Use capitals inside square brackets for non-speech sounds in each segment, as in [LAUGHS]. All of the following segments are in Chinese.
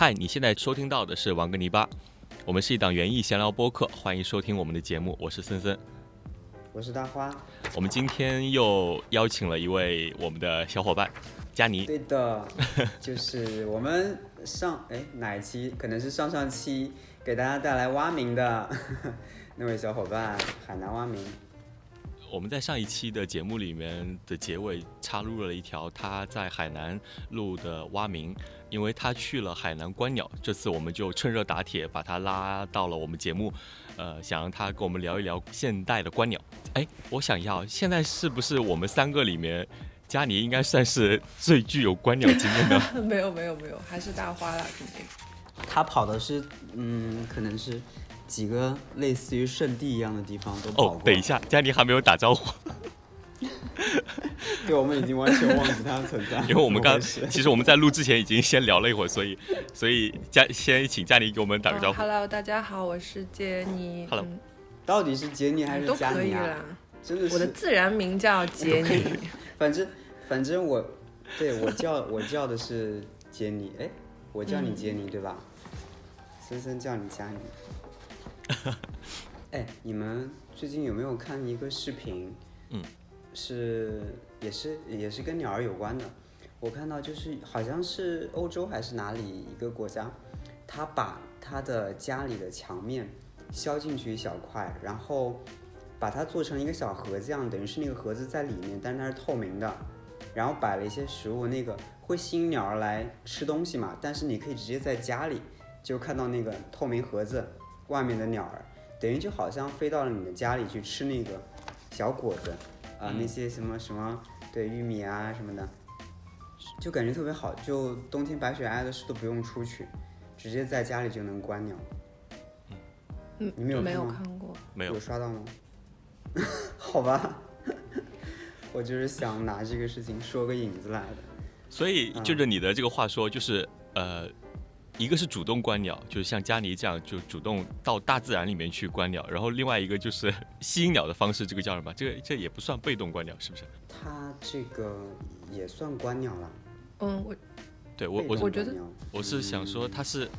嗨，你现在收听到的是王哥泥巴，我们是一档园艺闲聊播客，欢迎收听我们的节目，我是森森，我是大花。我们今天又邀请了一位我们的小伙伴，佳妮。对的，[LAUGHS] 就是我们上哎哪一期？可能是上上期给大家带来蛙鸣的 [LAUGHS] 那位小伙伴，海南蛙鸣。我们在上一期的节目里面的结尾插入了一条他在海南录的蛙鸣，因为他去了海南观鸟，这次我们就趁热打铁把他拉到了我们节目，呃，想让他跟我们聊一聊现代的观鸟。哎，我想要现在是不是我们三个里面，佳妮应该算是最具有观鸟经验的？[LAUGHS] 没有没有没有，还是大花啦，肯定。他跑的是嗯，可能是。几个类似于圣地一样的地方都跑过。哦，等一下，佳妮还没有打招呼。[LAUGHS] 对，我们已经完全忘记他的存在。[LAUGHS] 因为我们刚其实我们在录之前已经先聊了一会儿，所以所以佳先请佳妮给我们打个招呼。Hello，大家好，我是杰尼。Hello，到底是杰尼还是佳妮啊？真的是。我的自然名叫杰尼。[LAUGHS] 反正反正我对我叫我叫的是杰尼，哎，我叫你杰尼对吧？森森叫你佳妮。[LAUGHS] 哎，你们最近有没有看一个视频？嗯，是也是也是跟鸟儿有关的。我看到就是好像是欧洲还是哪里一个国家，他把他的家里的墙面削进去一小块，然后把它做成一个小盒子样，等于是那个盒子在里面，但是它是透明的，然后摆了一些食物，那个会吸引鸟儿来吃东西嘛。但是你可以直接在家里就看到那个透明盒子。外面的鸟儿，等于就好像飞到了你的家里去吃那个小果子，啊，那些什么什么，对，玉米啊什么的，就感觉特别好。就冬天白雪皑皑的时都不用出去，直接在家里就能观鸟。嗯，你们有没有看过？没有有刷到吗？[LAUGHS] 好吧，[LAUGHS] 我就是想拿这个事情说个引子来的。所以就着你的这个话说，就是呃。一个是主动观鸟，就是像佳妮这样就主动到大自然里面去观鸟，然后另外一个就是吸引鸟的方式，这个叫什么？这个这也不算被动观鸟，是不是？它这个也算观鸟了。嗯，我对我我我觉得我是想说，它是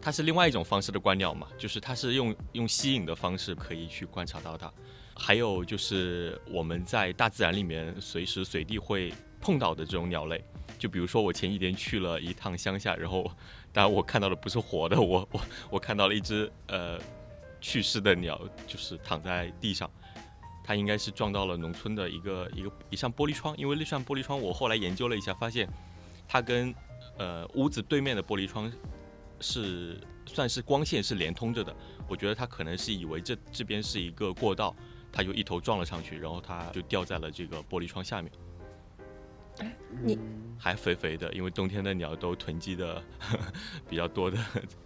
它是另外一种方式的观鸟嘛，就是它是用用吸引的方式可以去观察到它。还有就是我们在大自然里面随时随地会碰到的这种鸟类，就比如说我前几天去了一趟乡下，然后。当然，我看到的不是活的，我我我看到了一只呃去世的鸟，就是躺在地上，它应该是撞到了农村的一个一个一扇玻璃窗，因为那扇玻璃窗我后来研究了一下，发现它跟呃屋子对面的玻璃窗是算是光线是连通着的，我觉得它可能是以为这这边是一个过道，它就一头撞了上去，然后它就掉在了这个玻璃窗下面。你还肥肥的，因为冬天的鸟都囤积的 [LAUGHS] 比较多的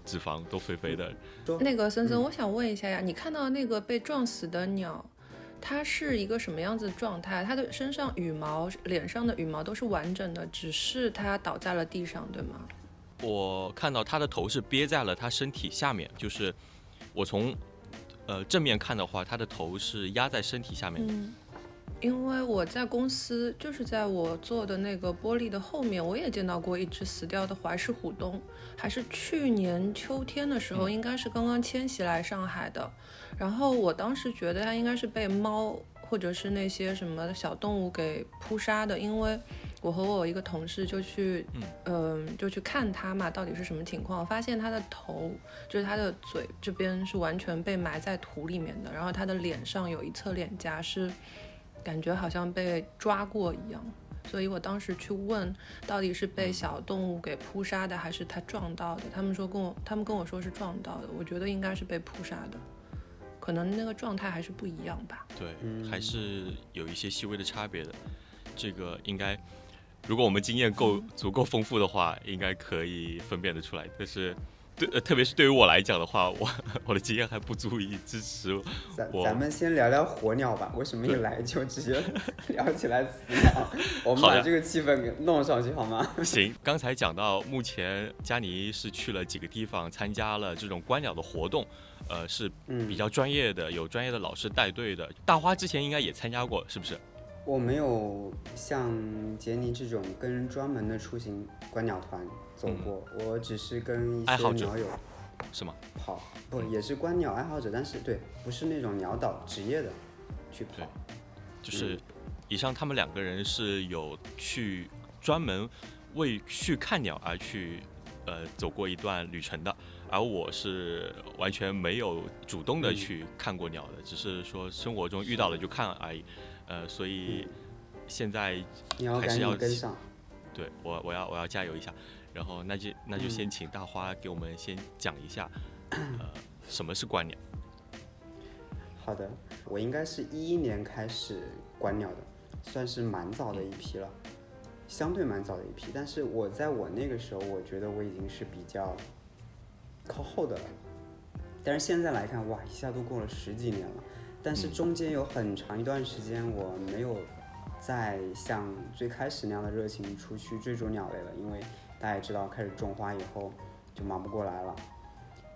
脂肪，都肥肥的。那个森森，我想问一下呀，你看到那个被撞死的鸟，它是一个什么样子状态？它的身上羽毛、脸上的羽毛都是完整的，只是它倒在了地上，对吗？我看到它的头是憋在了它身体下面，就是我从呃正面看的话，它的头是压在身体下面。因为我在公司，就是在我做的那个玻璃的后面，我也见到过一只死掉的怀氏虎鸫，还是去年秋天的时候，应该是刚刚迁徙来上海的。然后我当时觉得它应该是被猫或者是那些什么小动物给扑杀的，因为我和我一个同事就去，嗯，就去看它嘛，到底是什么情况？发现它的头，就是它的嘴这边是完全被埋在土里面的，然后它的脸上有一侧脸颊是。感觉好像被抓过一样，所以我当时去问，到底是被小动物给扑杀的，还是它撞到的？他们说跟我，他们跟我说是撞到的。我觉得应该是被扑杀的，可能那个状态还是不一样吧。对，还是有一些细微的差别的。这个应该，如果我们经验够足够丰富的话，应该可以分辨得出来。但是。对，呃，特别是对于我来讲的话，我我的经验还不足以支持咱咱们先聊聊火鸟吧，为什么一来就直接 [LAUGHS] 聊起来死鸟？我们把这个气氛给弄上去好吗？[LAUGHS] 行，刚才讲到目前佳妮是去了几个地方参加了这种观鸟的活动，呃，是比较专业的，有专业的老师带队的。大花之前应该也参加过，是不是？我没有像杰尼这种跟专门的出行观鸟团走过，我只是跟一些鸟友是吗？跑，不也是观鸟爱好者，但是对，不是那种鸟导职业的去跑。就是以上他们两个人是有去专门为去看鸟而去呃走过一段旅程的，而我是完全没有主动的嗯去看过鸟的，只是说生活中遇到了就看而已。呃，所以现在还是要紧跟上。对我我要我要加油一下，然后那就那就嗯先请大花给我们先讲一下，呃，什么是观鸟？好的，我应该是一一年开始观鸟的，算是蛮早的一批了，相对蛮早的一批。但是我在我那个时候，我觉得我已经是比较靠后的了。但是现在来看，哇，一下都过了十几年了。但是嗯中间有很长一段时间，我没有再像最开始那样的热情出去追逐鸟类了，因为大家也知道，开始种花以后就忙不过来了。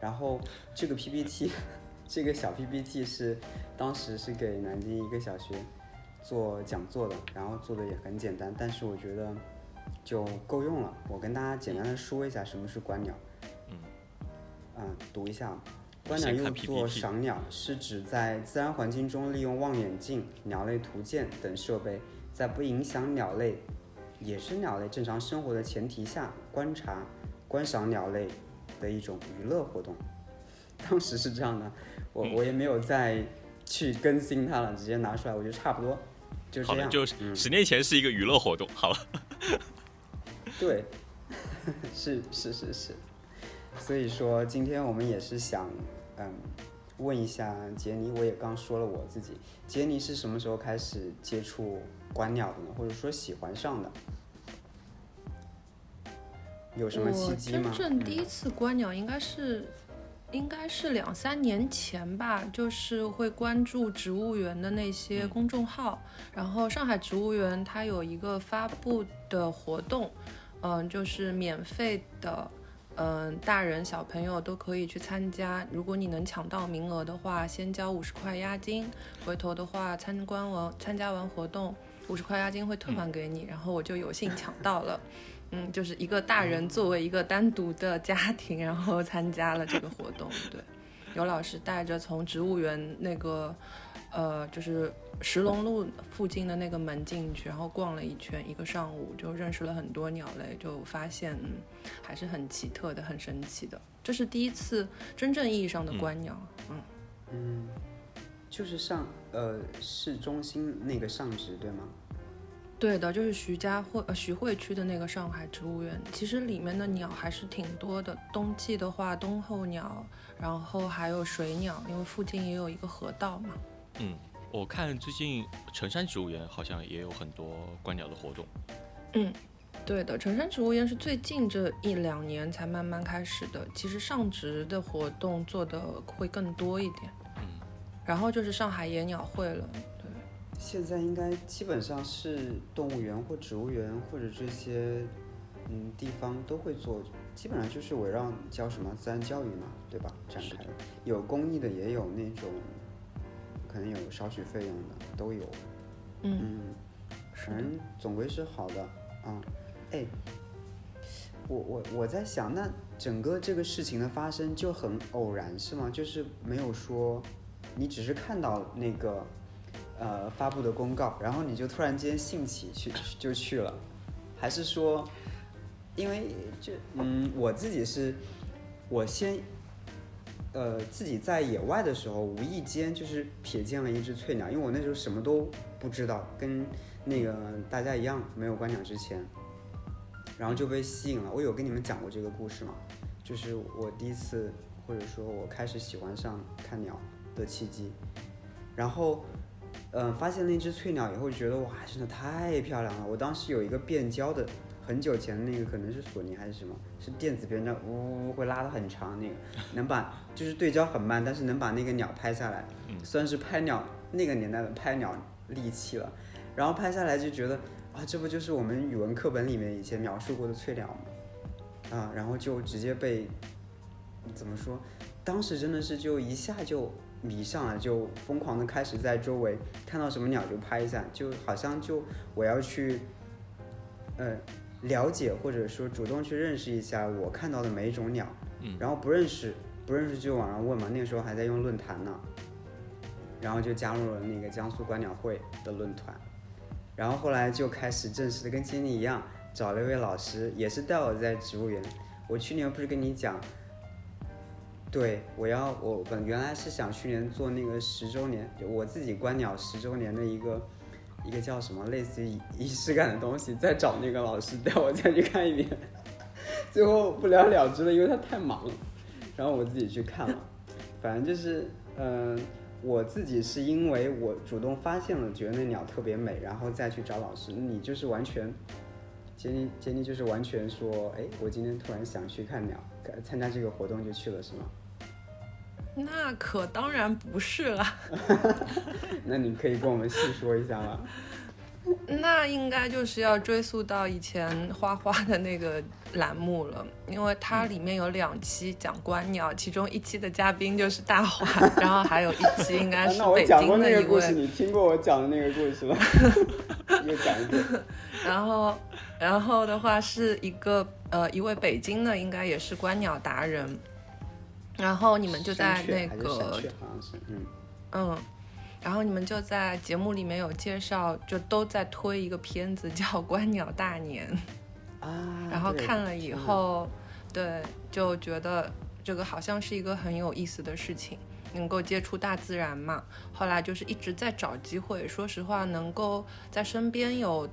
然后这个 PPT，[LAUGHS] 这个小 PPT 是当时是给南京一个小学做讲座的，然后做的也很简单，但是我觉得就够用了。我跟大家简单的说一下什么是观鸟。嗯嗯，读一下。观鸟先看又作赏鸟，是指在自然环境中利用望远镜、鸟类图鉴等设备，在不影响鸟类、野生鸟类正常生活的前提下，观察、观赏鸟类的一种娱乐活动。[LAUGHS] 当时是这样的，我嗯我也没有再去更新它了，直接拿出来，我觉得差不多，就这样。就是嗯十年前是一个娱乐活动，好了，[LAUGHS] 对，[LAUGHS] 是是是是，所以说今天我们也是想，嗯，问一下杰尼，我也刚说了我自己，杰尼是什么时候开始接触观鸟的呢？或者说喜欢上的？有什么契我机吗？真正第嗯一次观鸟应该是，应该是两三年前吧，就是会关注植物园的那些嗯公众号，然后上海植物园它有一个发布的活动，嗯、就是免费的。嗯，大人小朋友都可以去参加。如果你能抢到名额的话，先交五十块押金，回头的话参观完参加完活动，五十块押金会退还给你。然后我就有幸抢到了。[LAUGHS] 嗯，就是一个大人作为一个单独的家庭，然后参加了这个活动。对，有老师带着从植物园那个，呃，就是石龙路附近的那个门进去，然后逛了一圈，一个上午就认识了很多鸟类，就发现嗯还是很奇特的，很神奇的。这是第一次真正意义上的观鸟。嗯，嗯，就是上呃市中心那个上址对吗？对的，就是徐家汇呃徐汇区的那个上海植物园，其实里面的鸟还是挺多的。冬季的话，冬候鸟，然后还有水鸟，因为附近也有一个河道嘛。嗯，我看最近城山植物园好像也有很多观鸟的活动，嗯，对的，城山植物园是最近这一两年才慢慢开始的。其实上植的活动做的会更多一点。嗯，然后就是上海野鸟会了，对，现在应该基本上是动物园或植物园或者这些嗯地方都会做，基本上就是围绕教什么自然教育嘛，对吧？展开的，有公益的，也有那种可能有少许费用的，都有。嗯，嗯，反正总归是好的啊。哎，我我我在想，那整个这个事情的发生就很偶然是吗？就是没有说，你只是看到那个呃发布的公告，然后你就突然间兴起去就去了，还是说，因为就嗯我自己是，我先。呃，自己在野外的时候，无意间就是瞥见了一只翠鸟，因为我那时候什么都不知道，跟那个大家一样没有观鸟之前，然后就被吸引了。我有跟你们讲过这个故事吗？就是我第一次，或者说我开始喜欢上看鸟的契机。然后，嗯、发现那只翠鸟以后，觉得哇，真的太漂亮了。我当时有一个变焦的，很久前的那个可能是索尼还是什么，是电子变焦，呜呜呜会拉的很长那个，能把就是对焦很慢，但是能把那个鸟拍下来，嗯算是拍鸟那个年代的拍鸟利器了。然后拍下来就觉得啊，这不就是我们语文课本里面以前描述过的翠鸟吗？啊，然后就直接被怎么说？当时真的是就一下就迷上了，就疯狂的开始在周围看到什么鸟就拍一下，就好像就我要去，呃，了解或者说主动去认识一下我看到的每一种鸟，嗯。然后不认识不认识就网上问嘛，那个时候还在用论坛呢，然后就加入了那个江苏观鸟会的论坛，然后后来就开始正式的跟经理一样，找了一位老师，也是带我在植物园。我去年不是跟你讲，对我要我本原来是想去年做那个十周年，我自己观鸟十周年的一个一个叫什么类似于仪式感的东西，再找那个老师带我再去看一遍，[LAUGHS] 最后不了了之了，因为他太忙了，然后我自己去看了，反正就是嗯。我自己是因为我主动发现了，觉得那鸟特别美，然后再去找老师。你就是完全，杰尼杰尼就是完全说，哎，我今天突然想去看鸟，参加这个活动就去了，是吗？那可当然不是啦，[LAUGHS] [LAUGHS] 那你可以跟我们细说一下吗？那应该就是要追溯到以前花花的那个栏目了，因为它里面有两期讲观鸟，其中一期的嘉宾就是大华，然后还有一期应该是 [LAUGHS] 北京的一位，你听过我讲的那个故事吗？又讲一遍。然后然后的话是一个呃一位北京的，应该也是观鸟达人，然后你们就在那个嗯，嗯，然后你们就在节目里面有介绍，就都在推一个片子叫《观鸟大年》，啊，然后看了以后，对，就觉得这个好像是一个很有意思的事情，能够接触大自然嘛。后来就是一直在找机会，说实话，能够在身边有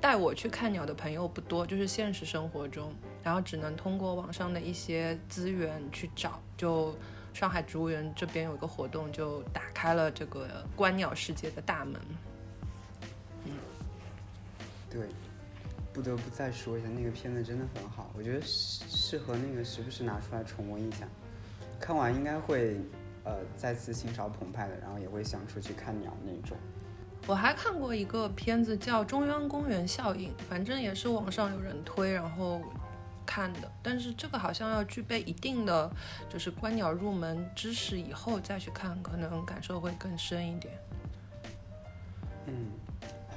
带我去看鸟的朋友不多，就是现实生活中，然后只能通过网上的一些资源去找。就上海植物园这边有一个活动，就打开了这个观鸟世界的大门。嗯对，不得不再说一下，那个片子真的很好，我觉得适适合那个时不时拿出来重温一下。看完应该会呃再次心潮澎湃的，然后也会想出去看鸟那种。我还看过一个片子叫《中央公园效应》，反正也是网上有人推，然后看的。但是这个好像要具备一定的就是观鸟入门知识以后再去看，可能感受会更深一点。嗯，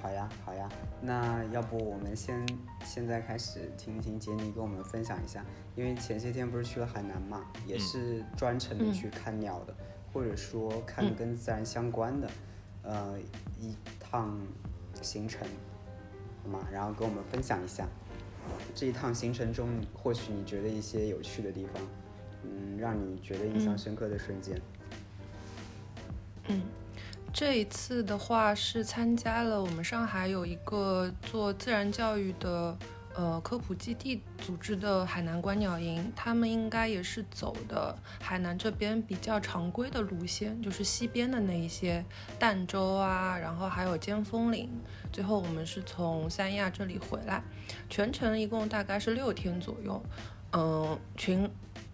好呀，好呀，那要不我们先现在开始听一听杰尼跟我们分享一下，因为前些天不是去了海南嘛，也嗯。是专程的嗯。去看鸟的，或者说看嗯。跟自然相关的，呃，一趟行程，好吗？然后跟我们分享一下这一趟行程中，或许你觉得一些有趣的地方，嗯，让你觉得印象深刻的瞬间。嗯，这一次的话是参加了我们上海有一个做自然教育的呃科普基地组织的海南观鸟营，他们应该也是走的海南这边比较常规的路线，就是西边的那一些儋州啊，然后还有尖峰岭。最后我们是从三亚这里回来，全程一共大概是六天左右。嗯，群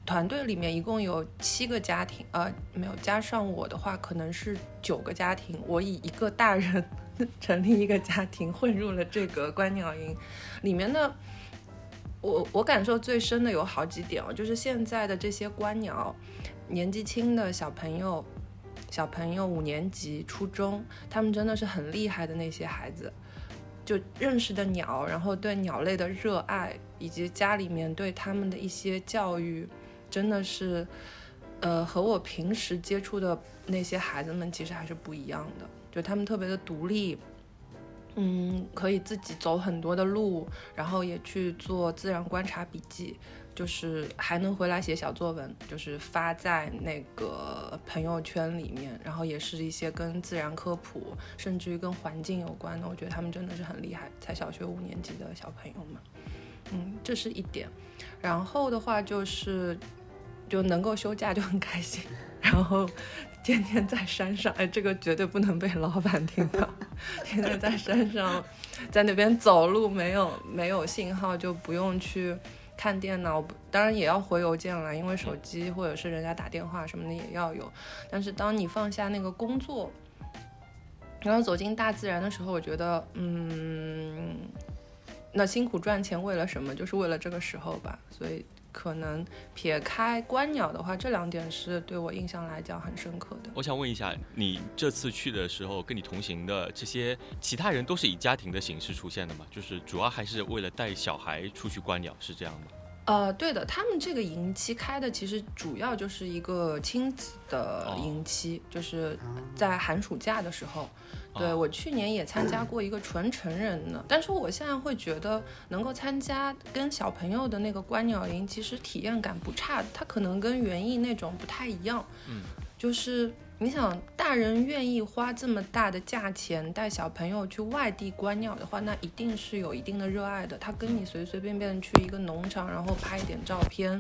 团队里面一共有七个家庭，呃，没有加上我的话，可能是九个家庭。我以一个大人 [LAUGHS] 成立一个家庭，混入了这个观鸟营里面的。我我感受最深的有好几点哦，就是现在的这些观鸟，年纪轻的小朋友，小朋友五年级、初中，他们真的是很厉害的那些孩子，就认识的鸟，然后对鸟类的热爱，以及家里面对他们的一些教育，真的是，呃，和我平时接触的那些孩子们其实还是不一样的。就他们特别的独立，嗯，可以自己走很多的路，然后也去做自然观察笔记，就是还能回来写小作文，就是发在那个朋友圈里面，然后也是一些跟自然科普，甚至于跟环境有关的，我觉得他们真的是很厉害，才小学五年级的小朋友们，嗯，这是一点。然后的话就是就能够休假就很开心，然后天天在山上，哎，这个绝对不能被老板听到。[LAUGHS] 天天在山上，在那边走路，没有没有信号，就不用去看电脑，当然也要回邮件了，因为手机或者是人家打电话什么的也要有。但是当你放下那个工作，然后走进大自然的时候，我觉得，嗯，那辛苦赚钱为了什么？就是为了这个时候吧，所以。可能撇开观鸟的话，这两点是对我印象来讲很深刻的。我想问一下，你这次去的时候，跟你同行的这些其他人都是以家庭的形式出现的吗？就是主要还是为了带小孩出去观鸟，是这样吗？呃，对的，他们这个营期开的其实主要就是一个亲子的营期，就是在寒暑假的时候。对我去年也参加过一个纯成人的，但是我现在会觉得能够参加跟小朋友的那个观鸟营，其实体验感不差，它可能跟园艺那种不太一样。嗯，就是。你想，大人愿意花这么大的价钱带小朋友去外地观鸟的话，那一定是有一定的热爱的。他跟你随随便便去一个农场，然后拍一点照片，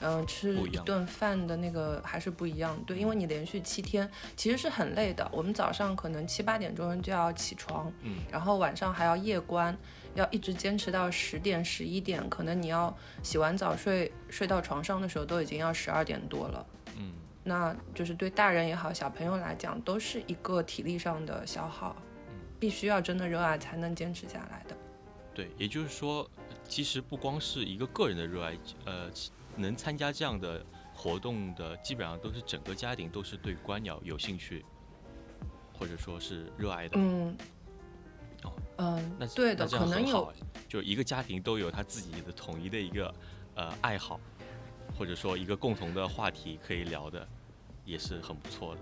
嗯，吃一顿饭的那个还是不一样。对，因为你连续七天其实是很累的。我们早上可能七八点钟就要起床，嗯，然后晚上还要夜观，要一直坚持到十点、十一点，可能你要洗完澡睡睡到床上的时候都已经要十二点多了，嗯。那就是对大人也好，小朋友来讲，都是一个体力上的消耗，必须要真的热爱才能坚持下来的。对，也就是说，其实不光是一个个人的热爱，呃，能参加这样的活动的，基本上都是整个家庭都是对观鸟有兴趣，或者说是热爱的。嗯。哦。嗯。那对的，可能有，就一个家庭都有他自己的统一的一个呃爱好。或者说一个共同的话题可以聊的，也是很不错的。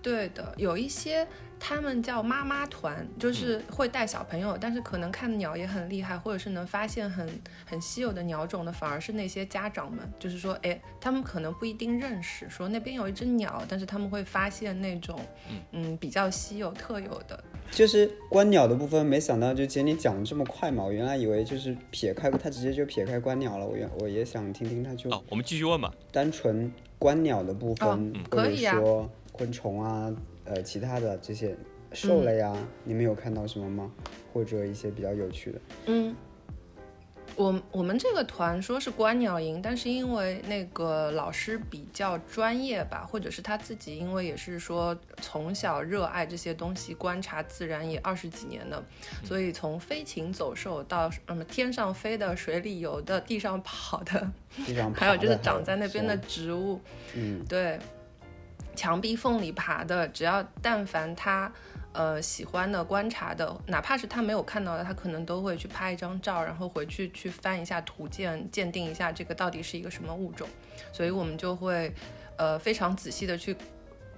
对的，有一些他们叫妈妈团，就是会带小朋友，但是可能看鸟也很厉害，或者是能发现很很稀有的鸟种的，反而是那些家长们。就是说，哎，他们可能不一定认识，说那边有一只鸟，但是他们会发现那种嗯比较稀有特有的。就是观鸟的部分，没想到就姐你讲的这么快嘛，我原来以为就是撇开他直接就撇开观鸟了，我原我也想听听他就哦，我们继续问吧。单纯观鸟的部分，或者说昆虫啊，呃，其他的这些兽类啊，你们有看到什么吗？或者一些比较有趣的？嗯。我我们这个团说是观鸟营，但是因为那个老师比较专业吧，或者是他自己，因为也是说从小热爱这些东西，观察自然也二十几年了，所以从飞禽走兽到什么天上飞的、水里游的、地上跑的，还有就是长在那边的植物，嗯，对，墙壁缝里爬的，只要但凡他。呃，喜欢的、观察的，哪怕是他没有看到的，他可能都会去拍一张照，然后回去去翻一下图鉴，鉴定一下这个到底是一个什么物种。所以我们就会，呃，非常仔细的去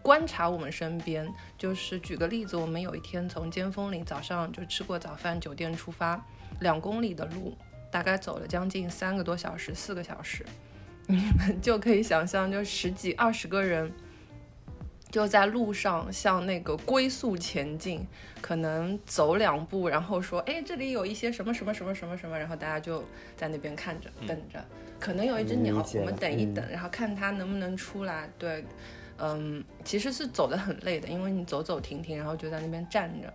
观察我们身边。就是举个例子，我们有一天从尖峰岭早上就吃过早饭，酒店出发，两公里的路，大概走了将近三个多小时、四个小时，你们就可以想象，就十几、二十个人。就在路上，向那个龟速前进，可能走两步，然后说：“哎，这里有一些什么什么什么什么什么。”然后大家就在那边看着，等着。可能有一只鸟，我们等一等，然后看它能不能出来。对，嗯，其实是走得很累的，因为你走走停停，然后就在那边站着。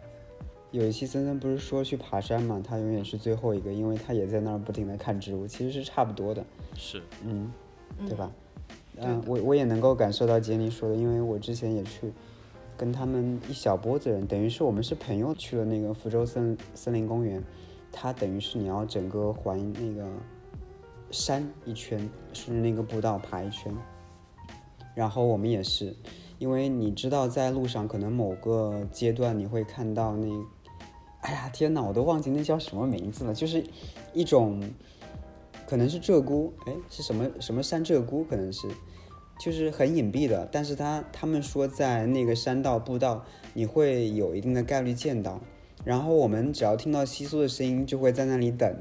有一期森森不是说去爬山嘛，他永远是最后一个，因为他也在那儿不停的看植物，其实是差不多的。是，嗯，对吧？嗯，我我也能够感受到杰尼说的，因为我之前也去跟他们一小波子人，等于是我们是朋友去了那个福州森森林公园，它等于是你要整个环那个山一圈，顺着那个步道爬一圈，然后我们也是，因为你知道在路上可能某个阶段你会看到那，哎呀天哪，我都忘记那叫什么名字了，就是一种。可能是鹧鸪，哎，是什么什么山鹧鸪？可能是，就是很隐蔽的。但是他他们说在那个山道步道，你会有一定的概率见到。然后我们只要听到窸窣的声音，就会在那里等。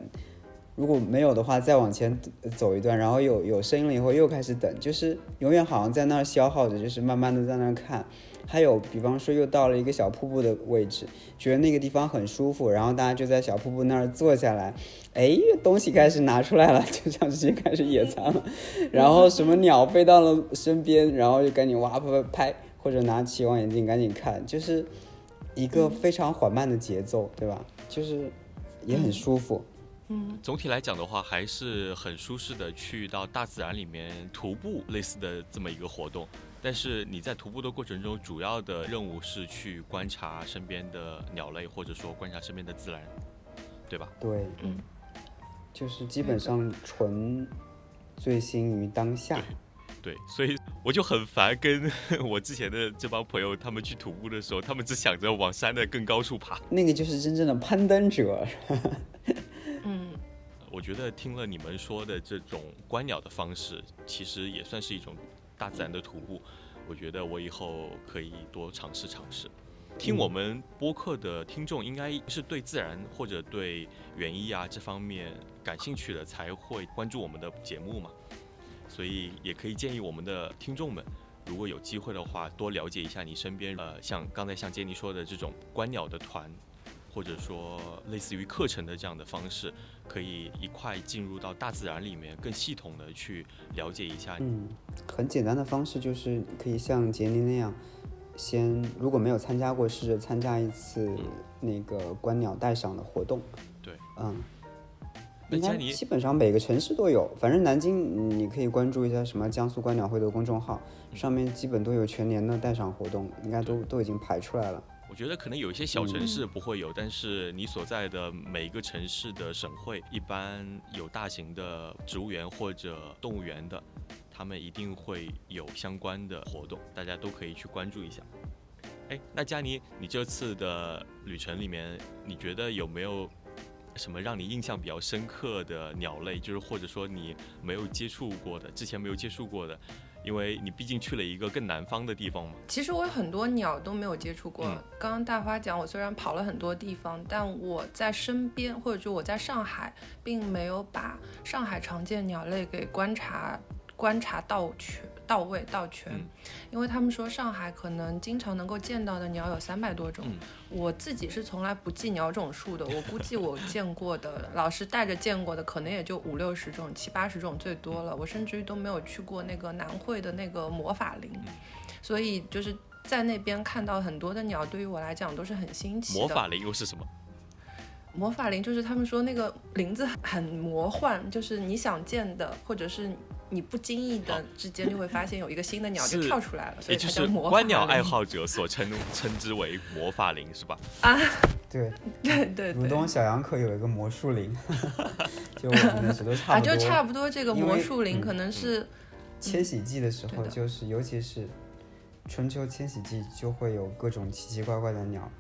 如果没有的话，再往前走一段，然后有有声音了以后又开始等，就是永远好像在那儿消耗着，就是慢慢的在那儿看。还有，比方说又到了一个小瀑布的位置，觉得那个地方很舒服，然后大家就在小瀑布那儿坐下来，哎，东西开始拿出来了，[LAUGHS] 就像直接开始野餐了。然后什么鸟飞到了身边，然后就赶紧哇拍拍，或者拿起望远镜赶紧看，就是一个非常缓慢的节奏，对吧？就是也很舒服。嗯，总体来讲的话，还是很舒适的，去到大自然里面徒步类似的这么一个活动。但是你在徒步的过程中，主要的任务是去观察身边的鸟类，或者说观察身边的自然，对吧？对，嗯，就是基本上纯醉心于当下。对，所以我就很烦，跟 [LAUGHS] 我之前的这帮朋友他们去徒步的时候，他们只想着往山的更高处爬。那个就是真正的攀登者。嗯，我觉得听了你们说的这种观鸟的方式，其实也算是一种大自然的徒步。我觉得我以后可以多尝试尝试。听我们播客的听众，应该是对自然或者对园艺啊这方面感兴趣的，才会关注我们的节目嘛。所以也可以建议我们的听众们，如果有机会的话，多了解一下你身边，呃，像刚才像杰尼说的这种观鸟的团，或者说类似于课程的这样的方式，可以一块进入到大自然里面，更系统的去了解一下。嗯，很简单的方式就是可以像杰尼那样，先如果没有参加过，试着参加一次那个观鸟带赏的活动。对，嗯。应该基本上每个城市都有，反正南京你可以关注一下什么江苏观鸟会的公众号，上面基本都有全年的带赏活动，应该都都已经排出来了。我觉得可能有一些小城市不会有，但是你所在的每一个城市的省会，一般有大型的植物园或者动物园的，他们一定会有相关的活动，大家都可以去关注一下。哎，那佳妮，你这次的旅程里面，你觉得有没有？什么让你印象比较深刻的鸟类，就是或者说你没有接触过的，之前没有接触过的，因为你毕竟去了一个更南方的地方嘛。其实我有很多鸟都没有接触过。刚刚大花讲，我虽然跑了很多地方，但我在身边或者说我在上海，并没有把上海常见鸟类给观察观察到全。到位到全，因为他们说上海可能经常能够见到的鸟有三百多种，我自己是从来不记鸟种数的，我估计我见过的，老师带着见过的可能也就五六十种、七八十种最多了，我甚至于都没有去过那个南汇的那个魔法林，所以就是在那边看到很多的鸟，对于我来讲都是很新奇的。魔法林又是什么？魔法林就是他们说那个林子很魔幻，就是你想见的，或者是。你不经意的之间就会发现有一个新的鸟就跳出来了，所以就是魔观鸟爱好者所称 [LAUGHS] 称之为魔法林是吧？啊，对 [LAUGHS] 对对，鲁东小杨可有一个魔术林，[LAUGHS] 就我们那时都差不多。啊，就差不多这个魔术林可能是迁徙季的时候，就是尤其是春秋千禧季，就会有各种奇奇怪怪的鸟，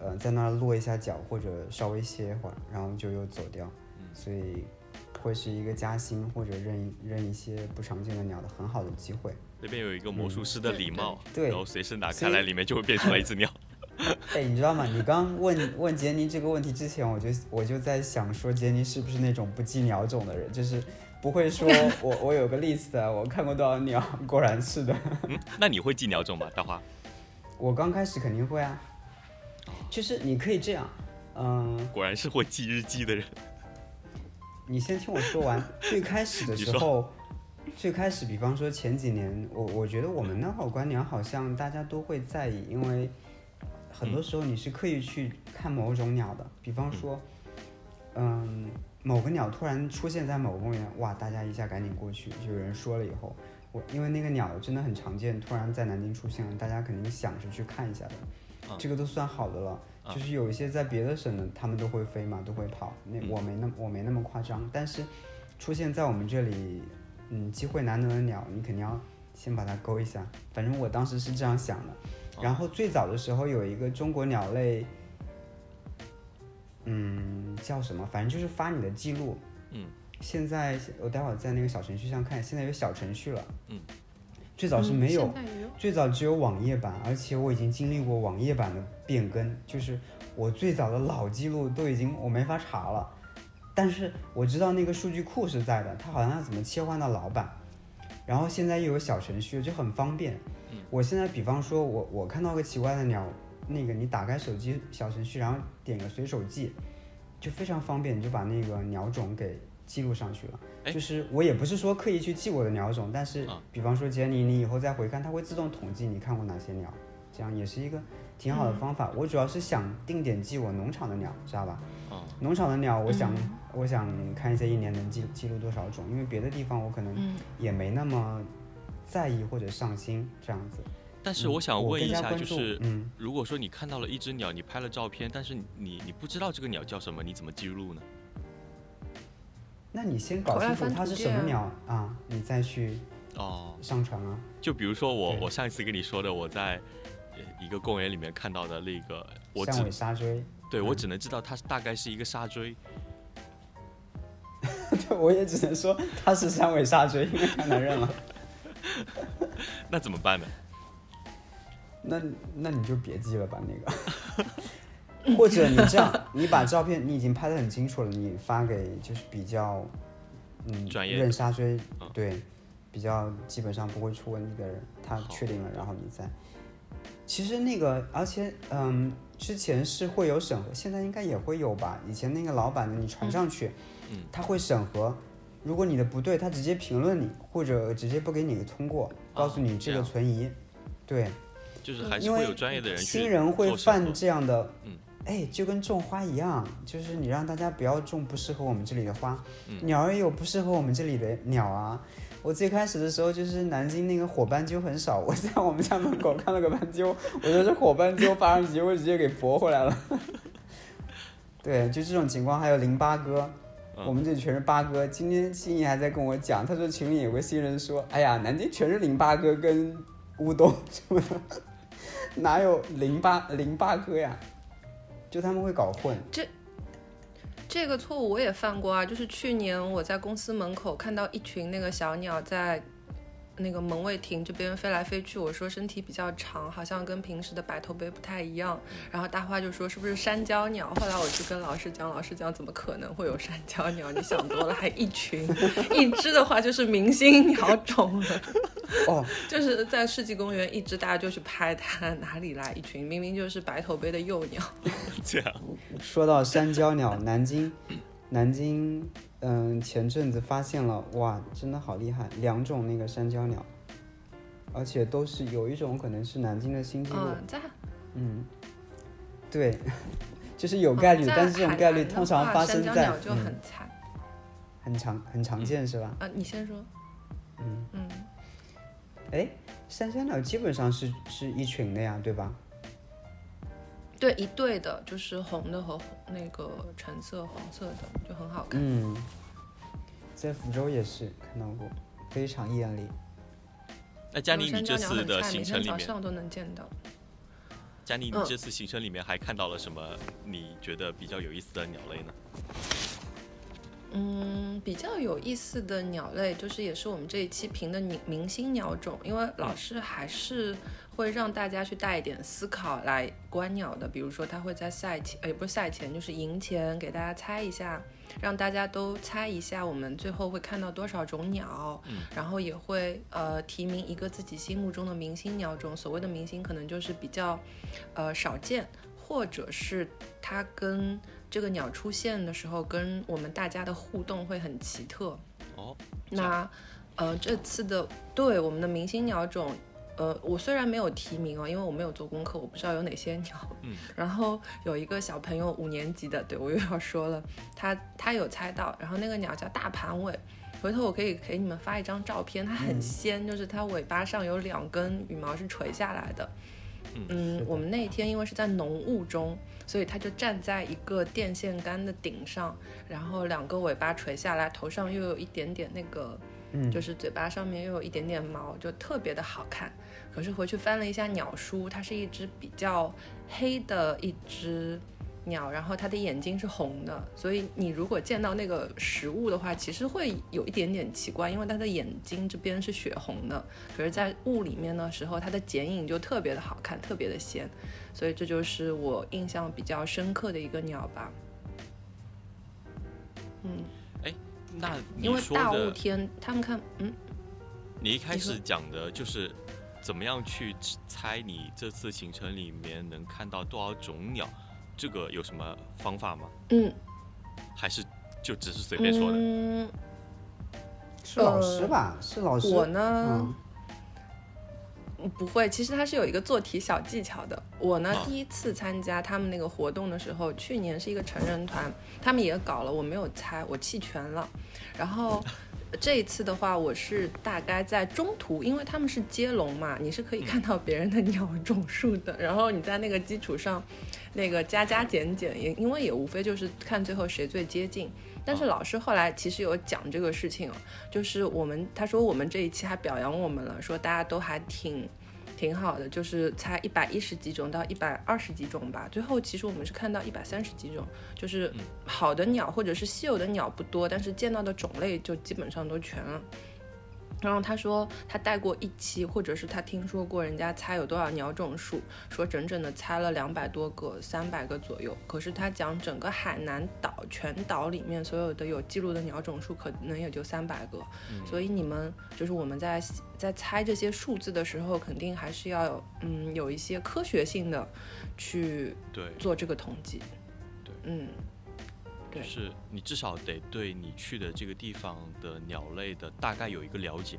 呃，在那儿落一下脚或者稍微歇一会儿，然后就又走掉，所以。会是一个加薪或者认认一些不常见的鸟的很好的机会。那边有一个魔术师的礼帽，对，然后随时拿开来，里面就会变出来一只鸟。[LAUGHS] 哎，你知道吗？你刚问问杰尼这个问题之前，我就我就在想说，杰尼是不是那种不记鸟种的人？就是不会说 [LAUGHS] 我我有个 list，我看过多少鸟，果然是的。嗯，那你会记鸟种吗，大花？我刚开始肯定会啊。就是你可以这样，嗯，果然是会记日记的人。你先听我说完。[LAUGHS] 最开始的时候，最开始，比方说前几年，我我觉得我们那会儿观鸟好像大家都会在意，因为很多时候你是刻意去看某种鸟的。比方说，嗯，某个鸟突然出现在某个公园，哇，大家一下赶紧过去，就有人说了以后，我因为那个鸟真的很常见，突然在南京出现了，大家肯定想着去看一下的，这个都算好的了。就是有一些在别的省的，他们都会飞嘛，都会跑。那我没那我没那么夸张，但是出现在我们这里，嗯，机会难得的鸟，你肯定要先把它勾一下。反正我当时是这样想的。然后最早的时候有一个中国鸟类，嗯，叫什么？反正就是发你的记录。嗯。现在我待会儿在那个小程序上看，现在有小程序了。嗯。最早是没有，最早只有网页版，而且我已经经历过网页版的变更，就是我最早的老记录都已经我没法查了，但是我知道那个数据库是在的，它好像要怎么切换到老版，然后现在又有小程序，就很方便。我现在比方说我我看到个奇怪的鸟，那个你打开手机小程序，然后点个随手记，就非常方便，你就把那个鸟种给记录上去了。就是我也不是说刻意去记我的鸟种，但是比方说杰尼，你以后再回看，它会自动统计你看过哪些鸟，这样也是一个挺好的方法。我主要是想定点记我农场的鸟，知道吧？农场的鸟，我想我想看一下一年能记记录多少种，因为别的地方我可能也没那么在意或者上心这样子。但是我想问一下，就是嗯如果说你看到了一只鸟，你拍了照片，但是你你不知道这个鸟叫什么，你怎么记录呢？那你先搞清楚它是什么鸟啊，你再去哦，上传啊。就比如说我我上一次跟你说的，我在呃一个公园里面看到的那个，我只三尾沙锥，对我只能知道它大概是一个沙锥，对，我也只能说它是三尾沙锥，因为太难认了。[LAUGHS] 那怎么办呢？那那你就别记了吧，那个。[LAUGHS] 或者你这样，你把照片你已经拍得很清楚了，你发给就是比较嗯专业沙锥嗯对比较基本上不会出问题的人，他确定了，然后你再。其实那个，而且嗯，之前是会有审核，现在应该也会有吧。以前那个老板的你传上去，嗯他会审核，如果你的不对，他直接评论你，或者直接不给你通过，告诉你这个存疑。对，就是还是因为会有专业的人新人会犯这样的，嗯哎，就跟种花一样，就是你让大家不要种不适合我们这里的花，嗯鸟儿也有不适合我们这里的鸟啊。我最开始的时候就是南京那个火斑鸠很少，我在我们家门口看了个斑鸠，我说这火斑鸠发上去，我直接给驳回来了。[LAUGHS] 对，就这种情况，还有淋巴哥，嗯我们这里全是八哥。今天心怡还在跟我讲，他说群里有个新人说，哎呀，南京全是淋巴哥跟乌冬什么的，[LAUGHS] 哪有淋巴淋巴哥呀？就他们会搞混。这这个错误我也犯过啊，就是去年我在公司门口看到一群那个小鸟在那个门卫亭这边飞来飞去，我说身体比较长，好像跟平时的白头鹎不太一样。然后大花就说是不是山椒鸟？后来我去跟老师讲，老师讲怎么可能会有山椒鸟？你想多了，还一群，一只的话就是明星鸟种了。哦，[LAUGHS] 就是在世纪公园，一只大家就去拍它，哪里来一群？明明就是白头鹎的幼鸟。[LAUGHS] 这样，说到山椒鸟，南京，南京，嗯，前阵子发现了，哇，真的好厉害，两种那个山椒鸟，而且都是有一种可能是南京的新纪录，嗯，对，[LAUGHS] 就是有概率，嗯但是这种概率通常发生在山椒鸟就嗯很惨。很常很常见是吧？啊，你先说。嗯嗯，哎，山椒鸟基本上是是一群的呀，对吧？对，一对的，就是红的和那个橙色、黄色的，就很好看。嗯，在福州也是看到过，非常艳丽。那佳妮，你这次的行程里面，早上都能见到。佳妮，你嗯这次行程里面还看到了什么？你觉得比较有意思的鸟类呢？嗯，比较有意思的鸟类，就是也是我们这一期评的明明星鸟种，因为老师还是会让大家去带一点思考来观鸟的。比如说，他会在赛前，呃，也不是赛前，就是赢前给大家猜一下，让大家都猜一下我们最后会看到多少种鸟，嗯然后也会呃提名一个自己心目中的明星鸟种。所谓的明星，可能就是比较呃少见，或者是它跟这个鸟出现的时候，跟我们大家的互动会很奇特。哦，那呃，这次的对我们的明星鸟种，呃，我虽然没有提名哦，因为我没有做功课，我不知道有哪些鸟。嗯。然后有一个小朋友五年级的，对我又要说了，他他有猜到，然后那个鸟叫大盘尾。回头我可以给你们发一张照片，它很嗯仙，就是它尾巴上有两根羽毛是垂下来的。嗯我们那一天因为是在浓雾中，所以它就站在一个电线杆的顶上，然后两个尾巴垂下来，头上又有一点点那个，嗯就是嘴巴上面又有一点点毛，就特别的好看。可是回去翻了一下鸟书，它是一只比较黑的一只鸟，然后它的眼睛是红的，所以你如果见到那个实物的话，其实会有一点点奇怪，因为它的眼睛这边是血红的，可是，在雾里面的时候，它的剪影就特别的好看，特别的鲜，所以这就是我印象比较深刻的一个鸟吧。嗯，哎那因为你说大雾，天，他们看，嗯，你一开始讲的就是怎么样去猜你这次行程里面能看到多少种鸟，这个有什么方法吗？嗯，还是就只是随便说的？嗯，是老师吧？是老师。我呢、嗯，不会，其实它是有一个做题小技巧的。我呢啊第一次参加他们那个活动的时候，去年是一个成人团，他们也搞了，我没有猜，我弃权了。然后这一次的话，我是大概在中途，因为他们是接龙嘛，你是可以看到别人的鸟种数的，然后你在那个基础上，那个加加减减，也因为也无非就是看最后谁最接近。但是老师后来其实有讲这个事情哦，就是我们他说我们这一期还表扬我们了，说大家都还挺挺好的，就是才一百一十几种到一百二十几种吧。最后其实我们是看到一百三十几种，就是好的鸟或者是稀有的鸟不多，但是见到的种类就基本上都全了。然后他说他带过一期，或者是他听说过人家猜有多少鸟种数，说整整的猜了两百多个、三百个左右。可是他讲整个海南岛全岛里面所有的有记录的鸟种数可能也就三百个，所以你们就是我们在在猜这些数字的时候，肯定还是要有嗯有一些科学性的去对，做这个统计。对，嗯，对就是你至少得对你去的这个地方的鸟类的大概有一个了解，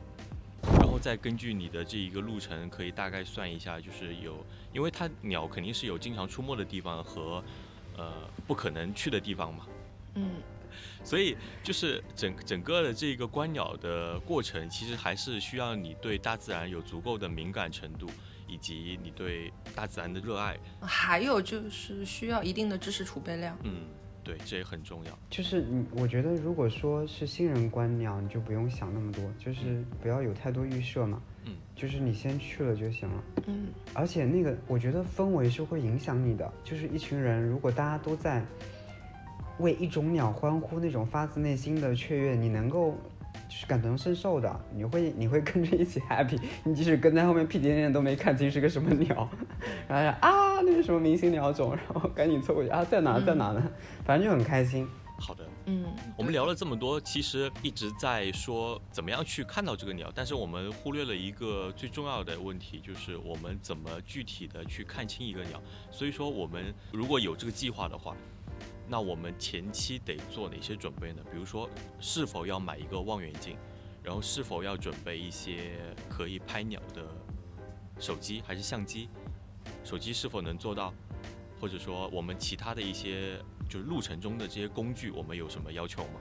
然后再根据你的这一个路程，可以大概算一下，就是有，因为它鸟肯定是有经常出没的地方和呃不可能去的地方嘛，嗯，所以就是整整个的这个观鸟的过程，其实还是需要你对大自然有足够的敏感程度，以及你对大自然的热爱。还有就是需要一定的知识储备量。嗯，对，这也很重要。就是你，我觉得如果说是新人观鸟，你就不用想那么多，就是不要有太多预设嘛。嗯，就是你先去了就行了。嗯而且那个，我觉得氛围是会影响你的。就是一群人，如果大家都在为一种鸟欢呼，那种发自内心的雀跃，你能够就是感同身受的，你会你会跟着一起 happy。[LAUGHS] 你即使跟在后面屁颠颠都没看清是个什么鸟，然后啊那是什么明星鸟种，然后赶紧凑过去啊在哪在哪呢？[LAUGHS] 反正就很开心。好的，嗯，我们聊了这么多，其实一直在说怎么样去看到这个鸟，但是我们忽略了一个最重要的问题，就是我们怎么具体的去看清一个鸟。所以说，我们如果有这个计划的话，那我们前期得做哪些准备呢？比如说，是否要买一个望远镜，然后是否要准备一些可以拍鸟的手机还是相机？手机是否能做到？或者说，我们其他的一些就是路程中的这些工具，我们有什么要求吗？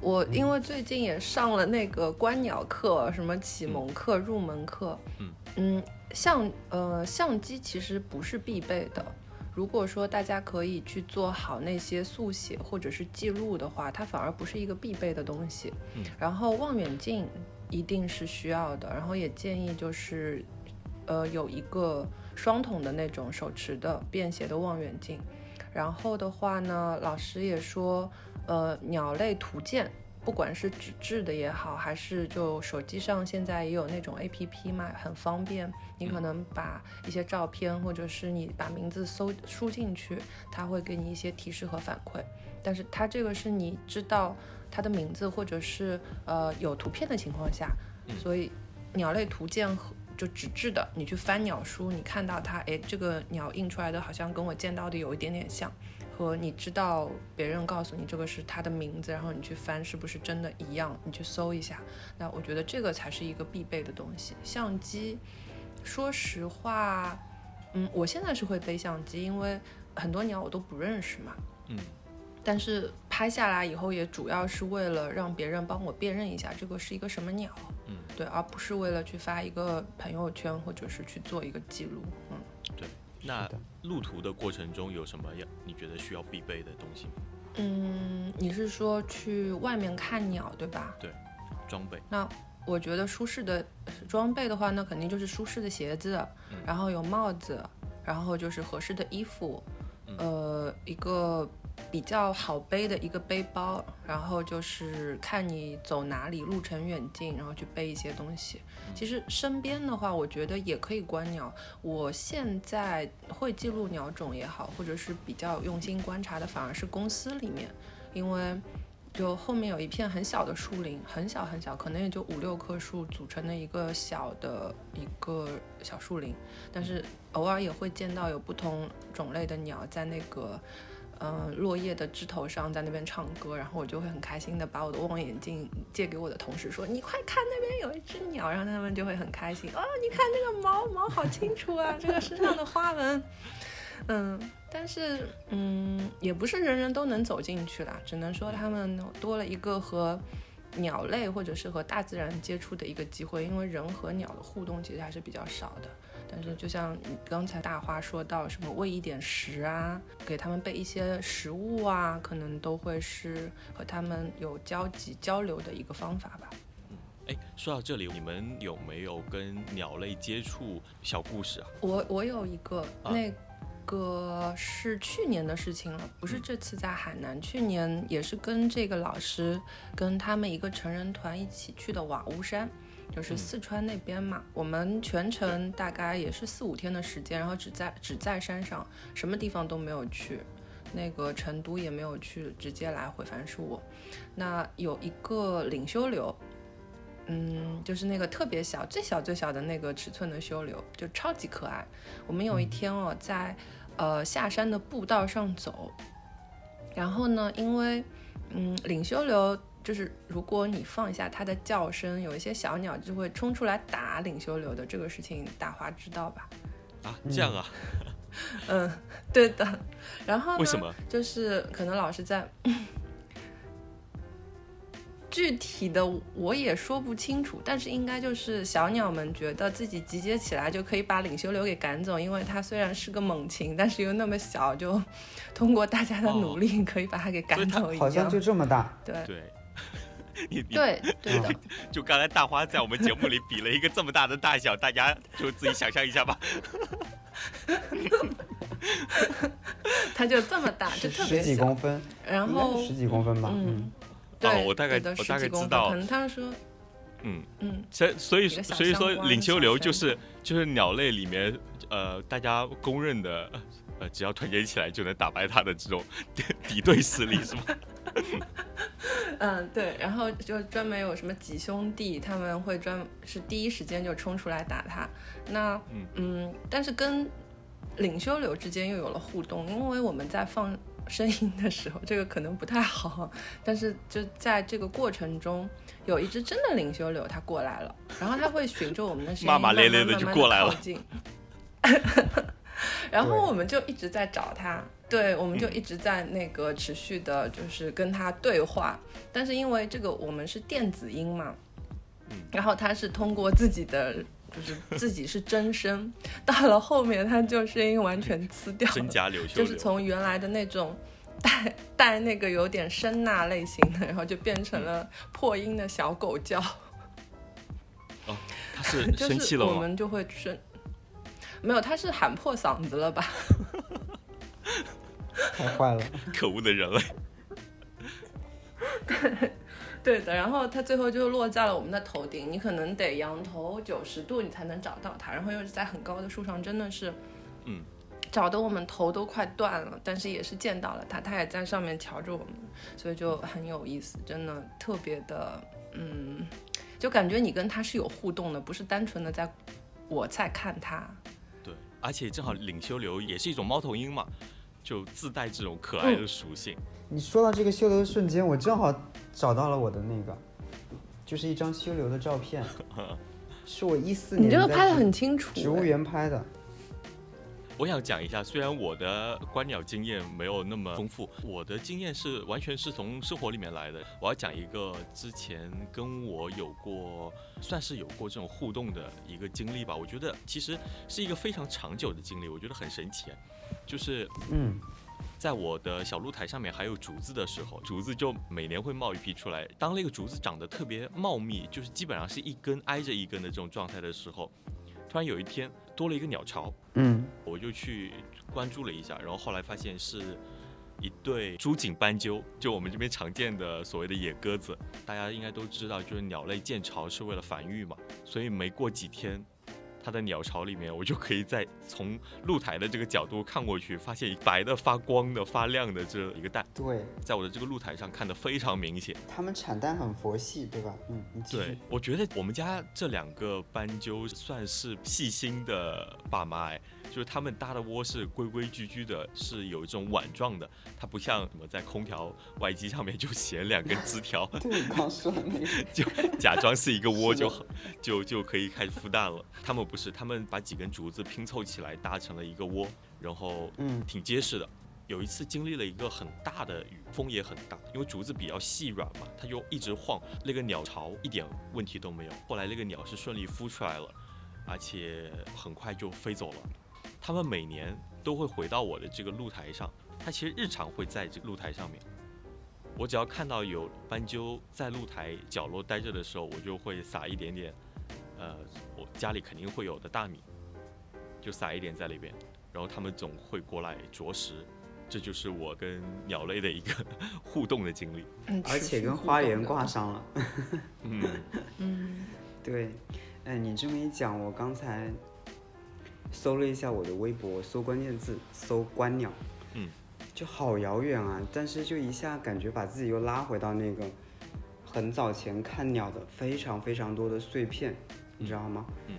我因为最近也上了那个观鸟课，什么启蒙课、入门课，嗯嗯，相呃相机其实不是必备的。如果说大家可以去做好那些速写或者是记录的话，它反而不是一个必备的东西。嗯然后望远镜一定是需要的，然后也建议就是，呃，有一个双筒的那种手持的便携的望远镜。然后的话呢，老师也说，呃，鸟类图鉴，不管是纸质的也好，还是就手机上现在也有那种 A P P 嘛，很方便。你可能把一些照片，或者是你把名字搜输进去，它会给你一些提示和反馈。但是它这个是你知道它的名字，或者是呃有图片的情况下，嗯所以鸟类图鉴和就纸质的，你去翻鸟书，你看到它，哎，这个鸟印出来的好像跟我见到的有一点点像，和你知道别人告诉你这个是他的名字，然后你去翻是不是真的一样，你去搜一下。那我觉得这个才是一个必备的东西。相机，说实话，嗯，我现在是会背相机，因为很多鸟我都不认识嘛。嗯但是拍下来以后，也主要是为了让别人帮我辨认一下这个是一个什么鸟，嗯，对，而不是为了去发一个朋友圈或者是去做一个记录。嗯，那路途的过程中有什么要你觉得需要必备的东西吗？嗯，你是说去外面看鸟对吧？对装备？那我觉得舒适的装备的话，那肯定就是舒适的鞋子，嗯然后有帽子，然后就是合适的衣服，嗯呃，一个比较好背的一个背包，然后就是看你走哪里，路程远近，然后去背一些东西。其实身边的话，我觉得也可以观鸟。我现在会记录鸟种也好，或者是比较用心观察的，反而是公司里面，因为。就后面有一片很小的树林，很小很小，可能也就五六棵树组成的一个小的一个小树林，但是偶尔也会见到有不同种类的鸟在那个嗯，落叶的枝头上在那边唱歌，然后我就会很开心的把我的望远镜借给我的同事，说你快看那边有一只鸟，然后他们就会很开心，哦，你看那个毛毛好清楚啊，[LAUGHS] 这个身上的花纹，嗯，但是嗯，也不是人人都能走进去啦，只能说他们多了一个和鸟类或者是和大自然接触的一个机会，因为人和鸟的互动其实还是比较少的。但是，就像刚才大花说到，什么喂一点食啊，给他们备一些食物啊，可能都会是和他们有交集交流的一个方法吧。嗯，哎，说到这里，你们有没有跟鸟类接触小故事啊？我我有一个，那个是去年的事情了，不是这次在海南，去年也是跟这个老师跟他们一个成人团一起去的瓦屋山。就是四川那边嘛，我们全程大概也是四五天的时间，然后只在只在山上，什么地方都没有去，那个成都也没有去，直接来回，反正是我。那有一个领修流，嗯，就是那个特别小、最小、最小的那个尺寸的修流，就超级可爱。我们有一天哦，在呃下山的步道上走，然后呢，因为嗯领修流。就是如果你放下它的叫声，有一些小鸟就会冲出来打领袖流的这个事情，大华知道吧？啊，这样啊？[LAUGHS] 嗯，对的。然后为什么？就是可能老师在具体的我也说不清楚，但是应该就是小鸟们觉得自己集结起来就可以把领袖流给赶走，因为它虽然是个猛禽，但是又那么小，就通过大家的努力可以把它给赶走一样。好像就这么大。对对。[LAUGHS] 你对对的，[LAUGHS] 就刚才大花在我们节目里比了一个这么大的大小，大家就自己想象一下吧。[LAUGHS] 它就这么大，就特别十几公分，然后十几公分吧。嗯，哦，我大概我大概知道，可能他说，嗯嗯，所所以所以说领秋流就是就是鸟类里面呃大家公认的呃只要团结起来就能打败它的这种敌对势力是吗？[LAUGHS] 嗯，对，然后就专门有什么几兄弟，他们会专是第一时间就冲出来打他。那嗯，但是跟领修流之间又有了互动，因为我们在放声音的时候，这个可能不太好，但是就在这个过程中，有一只真的领修流它过来了，然后它会循着我们的声音骂骂咧咧的就过来了，[LAUGHS] [LAUGHS] 然后我们就一直在找他。对，我们就一直在那个持续的，就是跟他对话。但是因为这个我们是电子音嘛，然后他是通过自己的，就是 [LAUGHS] 自己是真声，到了后面他就声音完全呲掉了，真假柳就是从原来的那种带带那个有点声呐类型的，然后就变成了破音的小狗叫。哦，他是 [LAUGHS] 生气了我们就会生，没有，他是喊破嗓子了吧？[LAUGHS] 太坏了，可恶的人类。对，[LAUGHS] 对的。然后它最后就落在了我们的头顶，你可能得仰头九十度，你才能找到它。然后又是在很高的树上，真的是，嗯，找的我们头都快断了。但是也是见到了它，它也在上面瞧着我们，所以就很有意思，真的特别的，嗯，就感觉你跟它是有互动的，不是单纯的在我在看它。对，而且正好领修流也是一种猫头鹰嘛。就自带这种可爱的属性。你说到这个修流的瞬间，我正好找到了我的那个，就是一张修流的照片，[LAUGHS] 是我一四年。你这个拍的很清楚。植物园拍的。我想讲一下，虽然我的观鸟经验没有那么丰富，我的经验是完全是从生活里面来的。我要讲一个之前跟我有过，算是有过这种互动的一个经历吧。我觉得其实是一个非常长久的经历，我觉得很神奇。就是，嗯，在我的小露台上面还有竹子的时候，竹子就每年会冒一批出来。当那个竹子长得特别茂密，就是基本上是一根挨着一根的这种状态的时候，突然有一天多了一个鸟巢，嗯，我就去关注了一下，然后后来发现是一对珠颈斑鸠，就我们这边常见的所谓的野鸽子。大家应该都知道，就是鸟类建巢是为了繁育嘛，所以没过几天。它的鸟巢里面，我就可以在从露台的这个角度看过去，发现白的、发光的、发亮的这一个蛋。对，在我的这个露台上看得非常明显。它们产蛋很佛系，对吧？嗯，对，我觉得我们家这两个斑鸠算是细心的爸妈哎。就是他们搭的窝是规规矩矩的，是有一种碗状的，它不像什么在空调外机上面就写两根枝条，[LAUGHS] 对，说的那个，就假装是一个窝就好，就就可以开始孵蛋了。他们不是，他们把几根竹子拼凑起来搭成了一个窝，然后嗯挺结实的。有一次经历了一个很大的雨，风也很大，因为竹子比较细软嘛，它就一直晃。那个鸟巢一点问题都没有。后来那个鸟是顺利孵出来了，而且很快就飞走了。它们每年都会回到我的这个露台上，它其实日常会在这个露台上面。我只要看到有斑鸠在露台角落待着的时候，我就会撒一点点，呃，我家里肯定会有的大米，就撒一点在里边，然后它们总会过来啄食。这就是我跟鸟类的一个 [LAUGHS] 互动的经历。嗯而且跟花园挂上了。嗯，[LAUGHS] 嗯，对，哎，你这么一讲，我刚才搜了一下我的微博，搜关键字，搜观鸟，嗯，就好遥远啊！但是就一下感觉把自己又拉回到那个很早前看鸟的非常非常多的碎片，你知道吗？嗯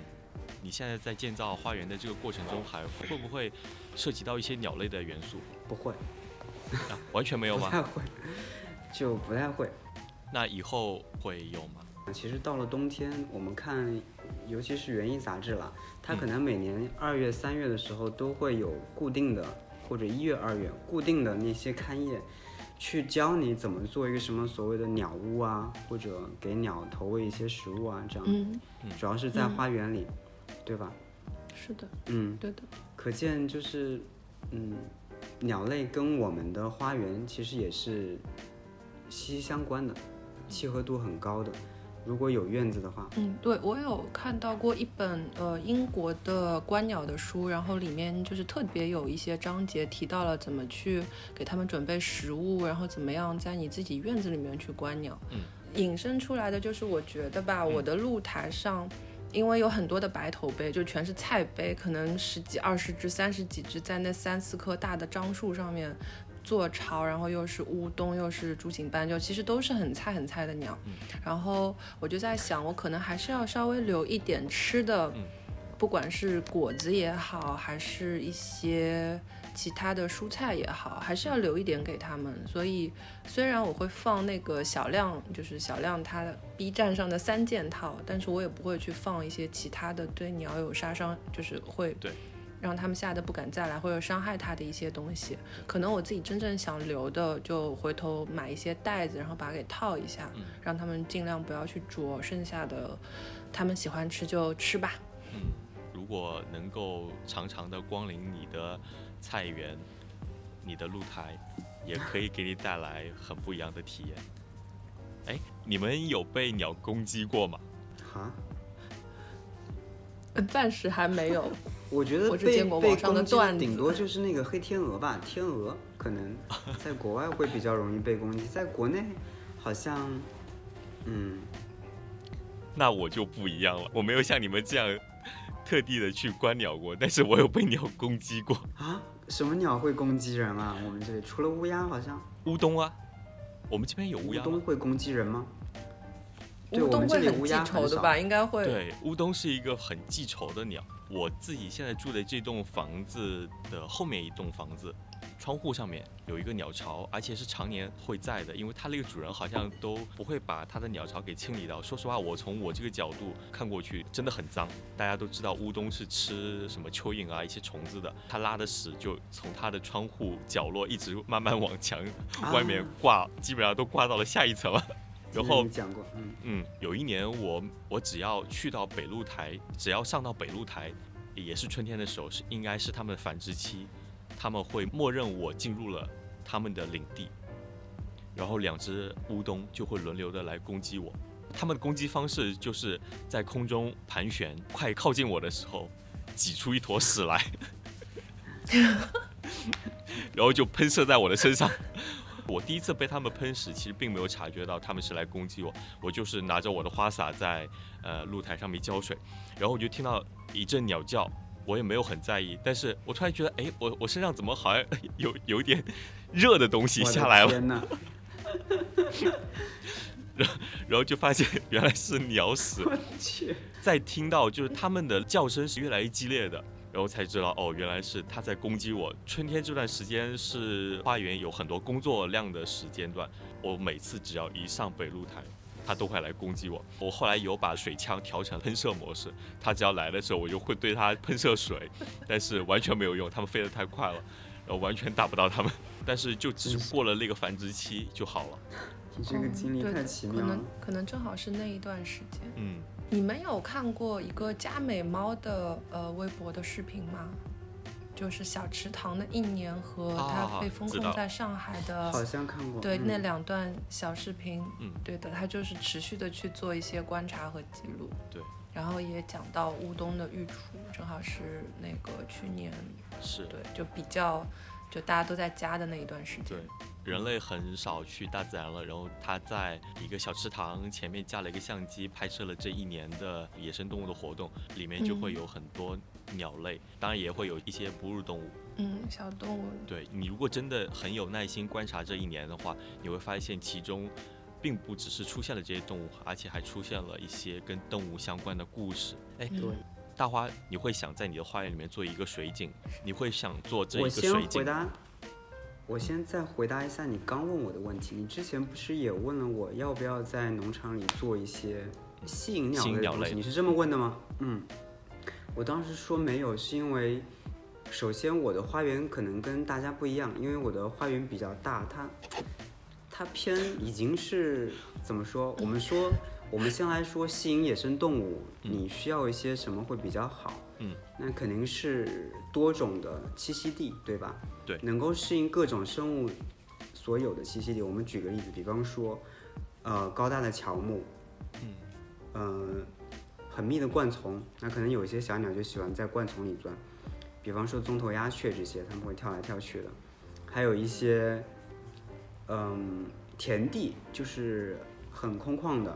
你现在在建造花园的这个过程中，还会不会涉及到一些鸟类的元素？不会，啊，完全没有 [LAUGHS] 吗？不太会，就不太会。那以后会有吗？其实到了冬天，我们看，尤其是园艺杂志啦，它嗯可能每年二月、三月的时候都会有固定的，或者一月、二月固定的那些刊页，去教你怎么做一个什么所谓的鸟屋啊，或者给鸟投喂一些食物啊，这样。嗯，主要是在嗯花园里，对吧？是的，嗯，对的，可见就是，嗯，鸟类跟我们的花园其实也是息息相关的，契合度很高的。如果有院子的话，嗯，对我有看到过一本呃英国的观鸟的书，然后里面就是特别有一些章节提到了怎么去给他们准备食物，然后怎么样在你自己院子里面去观鸟。嗯，引申出来的就是我觉得吧，我的露台上。因为有很多的白头杯，就全是菜杯，可能十几、二十只、三十几只，在那三四棵大的樟树上面做巢，然后又是乌冬，又是竹锦斑鸠，其实都是很菜很菜的鸟。然后我就在想，我可能还是要稍微留一点吃的，嗯不管是果子也好，还是一些其他的蔬菜也好，还是要留一点给他们。所以虽然我会放那个小亮，就是小亮他 B 站上的三件套，但是我也不会去放一些其他的对鸟有杀伤，就是会对让他们吓得不敢再来，或者伤害他的一些东西。可能我自己真正想留的，就回头买一些袋子，然后把它给套一下，嗯让他们尽量不要去啄，剩下的他们喜欢吃就吃吧。嗯，如果能够常常的光临你的菜园、你的露台，也可以给你带来很不一样的体验。哎，你们有被鸟攻击过吗？哈，呃暂时还没有。[LAUGHS] 我觉得被被攻击顶多就是那个黑天鹅吧，天鹅可能 [LAUGHS] 在国外会比较容易被攻击，在国内好像，嗯，那我就不一样了，我没有像你们这样特地的去观鸟过，但是我有被鸟攻击过。啊，什么鸟会攻击人啊？我们这里除了乌鸦，好像乌冬啊，我们这边有乌乌鸦乌冬会攻击人吗？对乌我们这冬会很记仇的吧？应该会。对，乌冬是一个很记仇的鸟。我自己现在住的这栋房子的后面一栋房子，窗户上面有一个鸟巢，而且是常年会在的，因为它那个主人好像都不会把它的鸟巢给清理掉。说实话，我从我这个角度看过去，真的很脏。大家都知道乌冬是吃什么蚯蚓啊一些虫子的，它拉的屎就从它的窗户角落一直慢慢往墙 [LAUGHS] 外面啊挂，基本上都挂到了下一层了。然后讲过，嗯，嗯，有一年我我只要去到北露台，只要上到北露台，也是春天的时候，是应该是它们的繁殖期，他们会默认我进入了他们的领地，然后两只乌冬就会轮流的来攻击我。它们的攻击方式就是在空中盘旋，快靠近我的时候，挤出一坨屎来，[LAUGHS] 然后就喷射在我的身上。我第一次被他们喷时，其实并没有察觉到他们是来攻击我，我就是拿着我的花洒在呃露台上面浇水，然后我就听到一阵鸟叫，我也没有很在意，但是我突然觉得，哎，我我身上怎么好像 [LAUGHS] 有有点热的东西下来了，天哪，然后就发现原来是鸟屎，我去，再听到就是他们的叫声是越来越激烈的，然后才知道哦，原来是它在攻击我。春天这段时间是花园有很多工作量的时间段，我每次只要一上北露台，它都会来攻击我。我后来有把水枪调成喷射模式，它只要来的时候，我就会对它喷射水，[LAUGHS] 但是完全没有用，它们飞得太快了，然后完全打不到它们。但是就只过了那个繁殖期就好了。你这个经历对太奇妙了可能。可能正好是那一段时间。嗯，你们有看过一个加美猫的呃微博的视频吗？就是小池塘的一年和啊它被封控在上海的好像看过。对，嗯。那两段小视频，嗯。对的，他就是持续的去做一些观察和记录，对，然后也讲到乌冬的御厨，正好是那个去年，是。对，就比较，就大家都在家的那一段时间对，人类很少去大自然了，然后他在一个小池塘前面架了一个相机，拍摄了这一年的野生动物的活动，里面就会嗯有很多鸟类，当然也会有一些哺乳动物。嗯，小动物，对你如果真的很有耐心观察这一年的话，你会发现其中并不只是出现了这些动物，而且还出现了一些跟动物相关的故事。哎，嗯对大花，你会想在你的花园里面做一个水井？你会想做这一个水井回？答，我先再回答一下你刚问我的问题。你之前不是也问了我要不要在农场里做一些吸引鸟类的东西？你是这么问的吗？嗯，我当时说没有，是因为首先我的花园可能跟大家不一样，因为我的花园比较大，它它偏已经是怎么说？我们说。我们先来说吸引野生动物，你需要一些什么会比较好？嗯，那肯定是多种的栖息地，对吧？对能够适应各种生物所有的栖息地。我们举个例子，比方说，呃，高大的乔木，嗯，呃，很密的灌丛，那可能有一些小鸟就喜欢在灌丛里钻，比方说棕头鸦雀这些，它们会跳来跳去的。还有一些，嗯，田地，就是很空旷的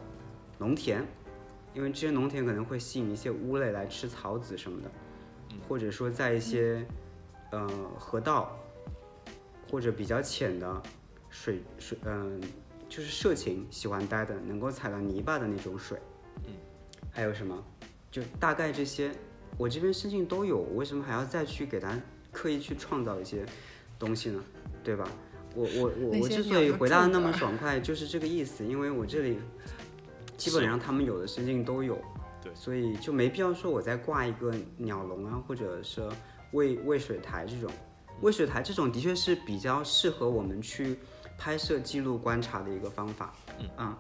农田，因为这些农田可能会吸引一些乌类来吃草籽什么的，或者说在一些呃河道或者比较浅的水水，嗯、就是社禽喜欢待的，能够踩到泥巴的那种水。嗯，还有什么？就大概这些，我这边深圳都有，我为什么还要再去给它刻意去创造一些东西呢？对吧？我我我我之所以回答的那么爽快，就是这个意思，因为我这里基本上他们有的深圳都有，对所以就没必要说我再挂一个鸟笼啊，或者是喂喂水台这种。喂水台这种的确是比较适合我们去拍摄、记录、观察的一个方法。嗯啊，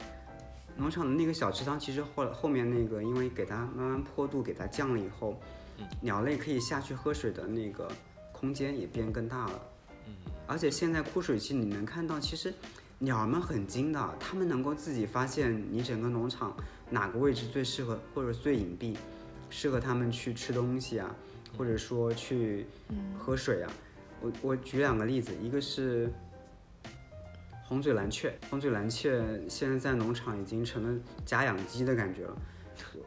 农场的那个小池塘，其实后后面那个，因为给它慢慢坡度给它降了以后，嗯鸟类可以下去喝水的那个空间也变更大了。嗯，而且现在枯水期，你能看到，其实鸟儿们很精的，它们能够自己发现你整个农场哪个位置最适合，或者最隐蔽，适合它们去吃东西啊，或者说去喝水啊。我我举两个例子，一个是红嘴蓝雀，红嘴蓝雀现在在农场已经成了假养鸡的感觉了。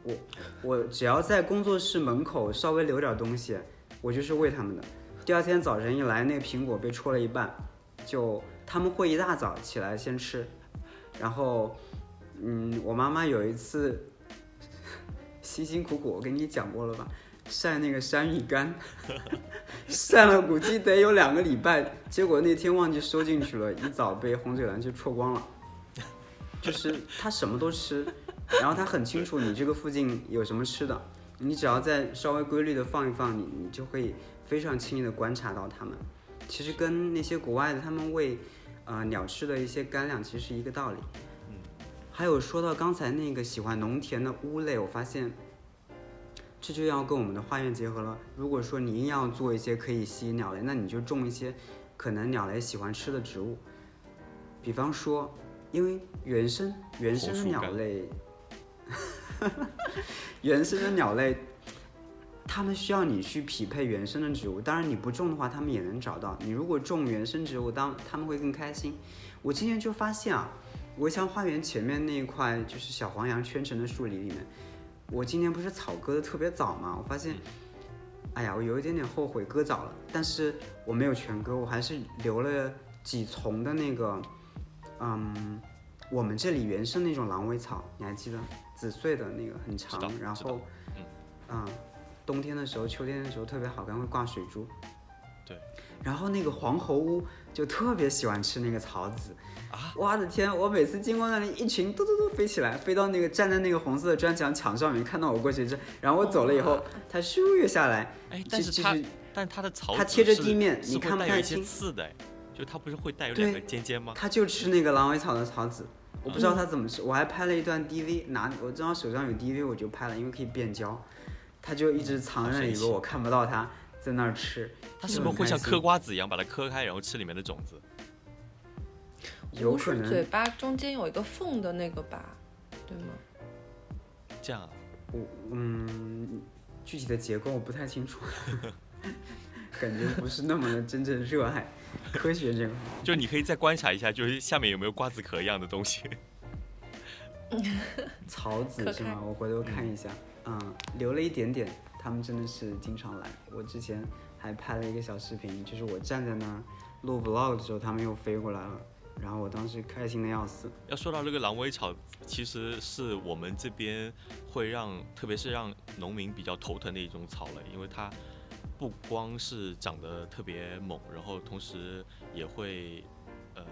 我我只要在工作室门口稍微留点东西，我就是喂它们的。第二天早晨一来，那个苹果被戳了一半，就他们会一大早起来先吃，然后，嗯，我妈妈有一次 [LAUGHS] 辛辛苦苦，我跟你讲过了吧，晒那个山芋干，晒了估计得有两个礼拜，结果那天忘记收进去了，一早被红嘴蓝就戳光了。就是它什么都吃，然后它很清楚你这个附近有什么吃的，你只要再稍微规律的放一放，你你就会非常轻易的观察到它们。其实跟那些国外的他们喂呃鸟吃的一些干粮其实是一个道理。嗯，还有说到刚才那个喜欢农田的屋类，我发现这就要跟我们的花园结合了。如果说你硬要做一些可以吸引鸟类，那你就种一些可能鸟类喜欢吃的植物，比方说，因为原生原生鸟类，[LAUGHS] 原生的鸟类，它们需要你去匹配原生的植物。当然你不种的话，它们也能找到。你如果种原生植物，当它们会更开心。我今天就发现啊，围墙花园前面那一块就是小黄杨圈成的树林里面，我今年不是草割的特别早嘛，我发现，哎呀，我有一点点后悔割早了，但是我没有全割，我还是留了几丛的那个，嗯，我们这里原生那种狼尾草，你还记得？紫穗的那个很长然后，嗯啊、冬天的时候、秋天的时候特别好看，会挂水珠。对。然后那个黄喉乌就特别喜欢吃那个草籽。啊！我的天！我每次经过那里，一群嘟嘟嘟飞起来，飞到那个站在那个红色的砖墙墙上面，看到我过去之后，然后我走了以后，它咻又下来。哎，但是它，但它的草它贴着地面，你看不太清。刺的，就它不是会带有两个尖尖吗？它就吃那个狼尾草的草籽，我不知道它怎么吃。我还拍了一段 DV，拿我正好手上有 DV，我就拍了，因为可以变焦。它就一直藏在里边，我看不到它在那儿吃。它是不是会像嗑瓜子一样，把它嗑开，然后吃里面的种子？有可能嘴巴中间有一个缝的那个吧，对吗？这样，我嗯，具体的结构我不太清楚，[LAUGHS] 感觉不是那么的真正热爱科学这个。就你可以再观察一下，就是下面有没有瓜子壳一样的东西。[LAUGHS] 草籽是吗？我回头看一下，嗯，留了一点点。他们真的是经常来。我之前还拍了一个小视频，就是我站在那儿录 vlog 的时候，他们又飞过来了。然后我当时开心的要死。要说到这个狼尾草，其实是我们这边会让，特别是让农民比较头疼的一种草类，因为它不光是长得特别猛，然后同时也会，呃，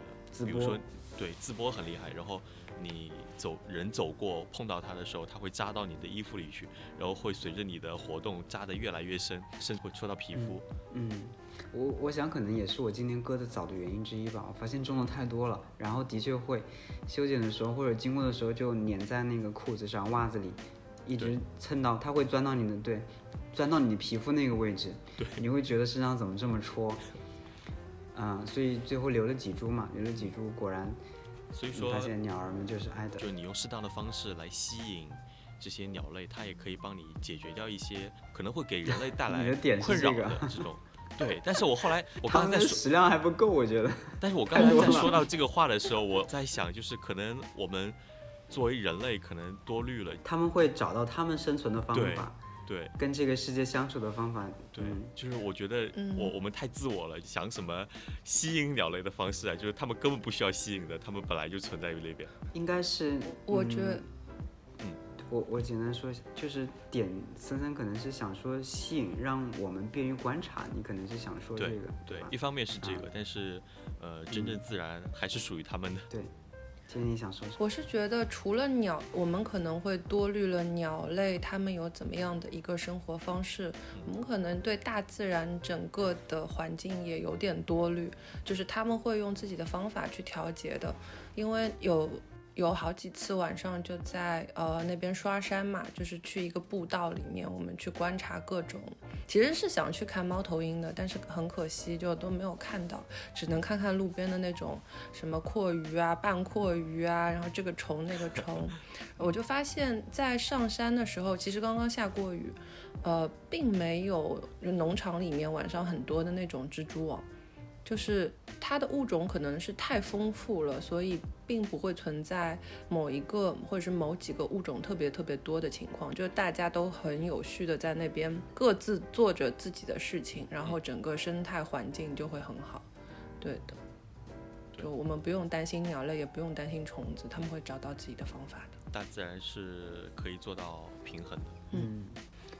比如说，对，自播很厉害，然后。你走人走过碰到它的时候，它会扎到你的衣服里去，然后会随着你的活动扎得越来越深，甚至会戳到皮肤。嗯，我我想可能也是我今天割的早的原因之一吧。我发现种的太多了，然后的确会修剪的时候或者经过的时候就粘在那个裤子上、袜子里，一直蹭到，它会钻到你的对，钻到你皮肤那个位置。对，你会觉得身上怎么这么戳？[LAUGHS] 嗯，所以最后留了几株嘛，留了几株，果然。所以说，发现鸟儿们就是爱的。就你用适当的方式来吸引这些鸟类，它也可以帮你解决掉一些可能会给人类带 [LAUGHS] 来困扰的这种。对，但是我后来我刚才在说食量还不够，我觉得。但是我 [LAUGHS] 刚才在说到这个话的时候，我在想，就是可能我们作为人类可能多虑了。他们会找到他们生存的方法。对，跟这个世界相处的方法，对，就是我觉得我我们太自我了，想什么吸引鸟类的方式啊，就是他们根本不需要吸引的，他们本来就存在于那边。应该是，我觉得，嗯，我我简单说，就是点森森可能是想说吸引，让我们便于观察，你可能是想说这个，对，一方面是这个，但是呃，真正自然还是属于他们的，对。你想说什么？我是觉得，除了鸟，我们可能会多虑了鸟类，它们有怎么样的一个生活方式。我们可能对大自然整个的环境也有点多虑，就是他们会用自己的方法去调节的，因为有。有好几次晚上就在呃那边刷山嘛，就是去一个步道里面，我们去观察各种，其实是想去看猫头鹰的，但是很可惜就都没有看到，只能看看路边的那种什么阔鱼啊、半阔鱼啊，然后这个虫那个虫，我就发现，在上山的时候，其实刚刚下过雨，呃，并没有农场里面晚上很多的那种蜘蛛网。就是它的物种可能是太丰富了，所以并不会存在某一个或者是某几个物种特别特别多的情况。就是大家都很有序的在那边各自做着自己的事情，然后整个生态环境就会很好。对的，就我们不用担心鸟类，也不用担心虫子，他们会找到自己的方法的。大自然是可以做到平衡的。嗯。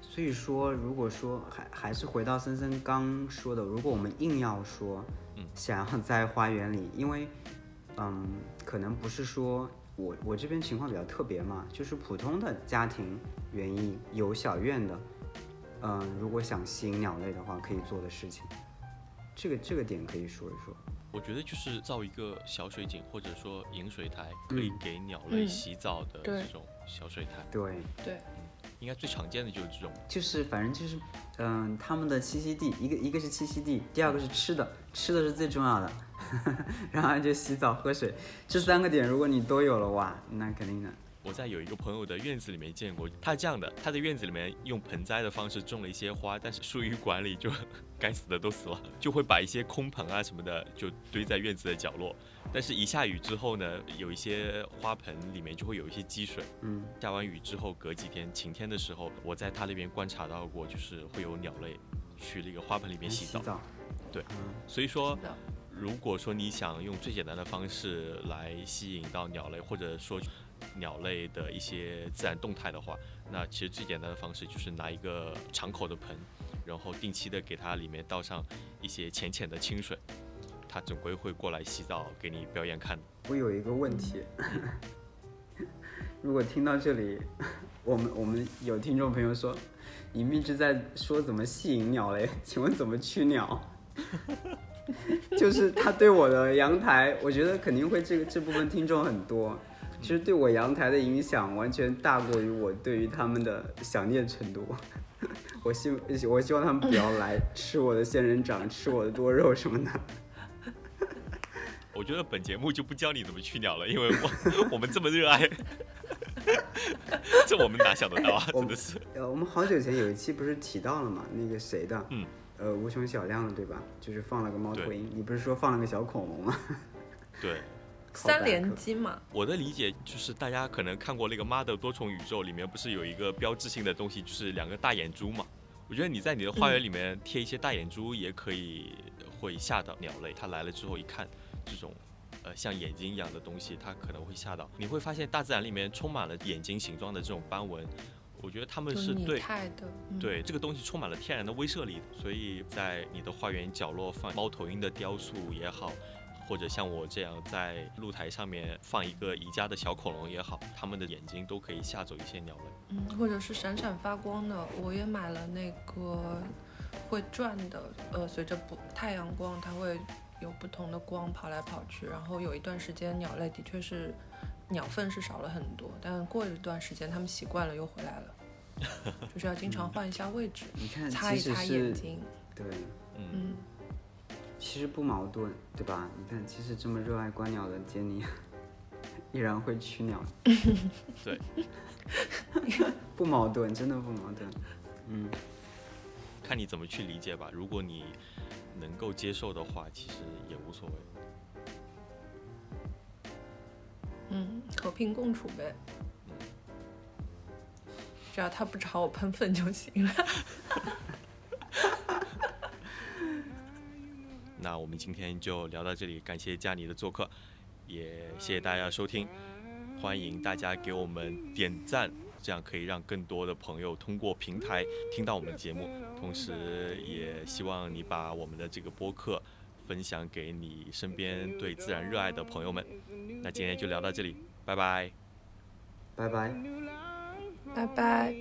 所以说，如果说还还是回到森森刚说的，如果我们硬要说，嗯，想要在花园里，因为，嗯，可能不是说我我这边情况比较特别嘛，就是普通的家庭园艺有小院的，嗯，如果想吸引鸟类的话，可以做的事情，这个这个点可以说一说。我觉得就是造一个小水井，或者说饮水台，可以给鸟类洗澡的这种小水台。对对。应该最常见的就是这种，就是反正就是，嗯，他们的栖息地，一个一个是栖息地，第二个是吃的，吃的是最重要的，[LAUGHS] 然后就洗澡喝水，这三个点如果你都有了哇，那肯定的。我在有一个朋友的院子里面见过，他这样的，他的院子里面用盆栽的方式种了一些花，但是疏于管理，就 [LAUGHS] 该死的都死了，就会把一些空盆啊什么的就堆在院子的角落。但是，一下雨之后呢，有一些花盆里面就会有一些积水。嗯，下完雨之后，隔几天晴天的时候，我在他那边观察到过，就是会有鸟类去那个花盆里面洗澡。对，所以说，如果说你想用最简单的方式来吸引到鸟类，或者说鸟类的一些自然动态的话，那其实最简单的方式就是拿一个敞口的盆，然后定期的给它里面倒上一些浅浅的清水，它总归会过来洗澡给你表演看。我有一个问题，如果听到这里，我们我们有听众朋友说，你们一直在说怎么吸引鸟类？[LAUGHS] 请问怎么驱鸟？[LAUGHS] [LAUGHS] 就是他对我的阳台，我觉得肯定会这个这部分听众很多。其实对我阳台的影响完全大过于我对于他们的想念程度。[LAUGHS] 我希我希望他们不要来吃我的仙人掌，吃我的多肉什么的。[LAUGHS] 我觉得本节目就不教你怎么去鸟了，因为我我们这么热爱，这我们哪想得到啊？真的是。呃，我们好久前有一期不是提到了嘛，那个谁的？嗯。呃，无穷小量的对吧？就是放了个猫头鹰，你不是说放了个小恐龙吗？[LAUGHS] 对，[LAUGHS] 三连击嘛。我的理解就是，大家可能看过那个《妈的多重宇宙》里面，不是有一个标志性的东西，就是两个大眼珠嘛？我觉得你在你的花园里面贴一些大眼珠，也可以会吓到鸟类。它来了之后一看，这种呃像眼睛一样的东西，它可能会吓到。你会发现大自然里面充满了眼睛形状的这种斑纹。我觉得他们是对对这个东西充满了天然的威慑力，所以在你的花园角落放猫头鹰的雕塑也好，或者像我这样在露台上面放一个宜家的小恐龙也好，它们的眼睛都可以吓走一些鸟类。嗯，或者是闪闪发光的，我也买了那个会转的，呃，随着不太阳光，它会有不同的光跑来跑去，然后有一段时间鸟类的确是。鸟粪是少了很多，但过一段时间它们习惯了又回来了，[LAUGHS] 就是要经常换一下位置，你看，擦一擦眼睛。对，嗯，其实不矛盾，对吧？你看，其实这么热爱观鸟的杰尼，[LAUGHS] 依然会驱鸟。[LAUGHS] 对，不矛盾，真的不矛盾。嗯，看你怎么去理解吧。如果你能够接受的话，其实也无所谓。嗯，和平共处呗，只要他不朝我喷粪就行了。[LAUGHS] 那我们今天就聊到这里，感谢佳妮的做客，也谢谢大家收听，欢迎大家给我们点赞，这样可以让更多的朋友通过平台听到我们的节目，同时也希望你把我们的这个播客。分享给你身边对自然热爱的朋友们。那今天就聊到这里，拜拜，拜拜，拜拜。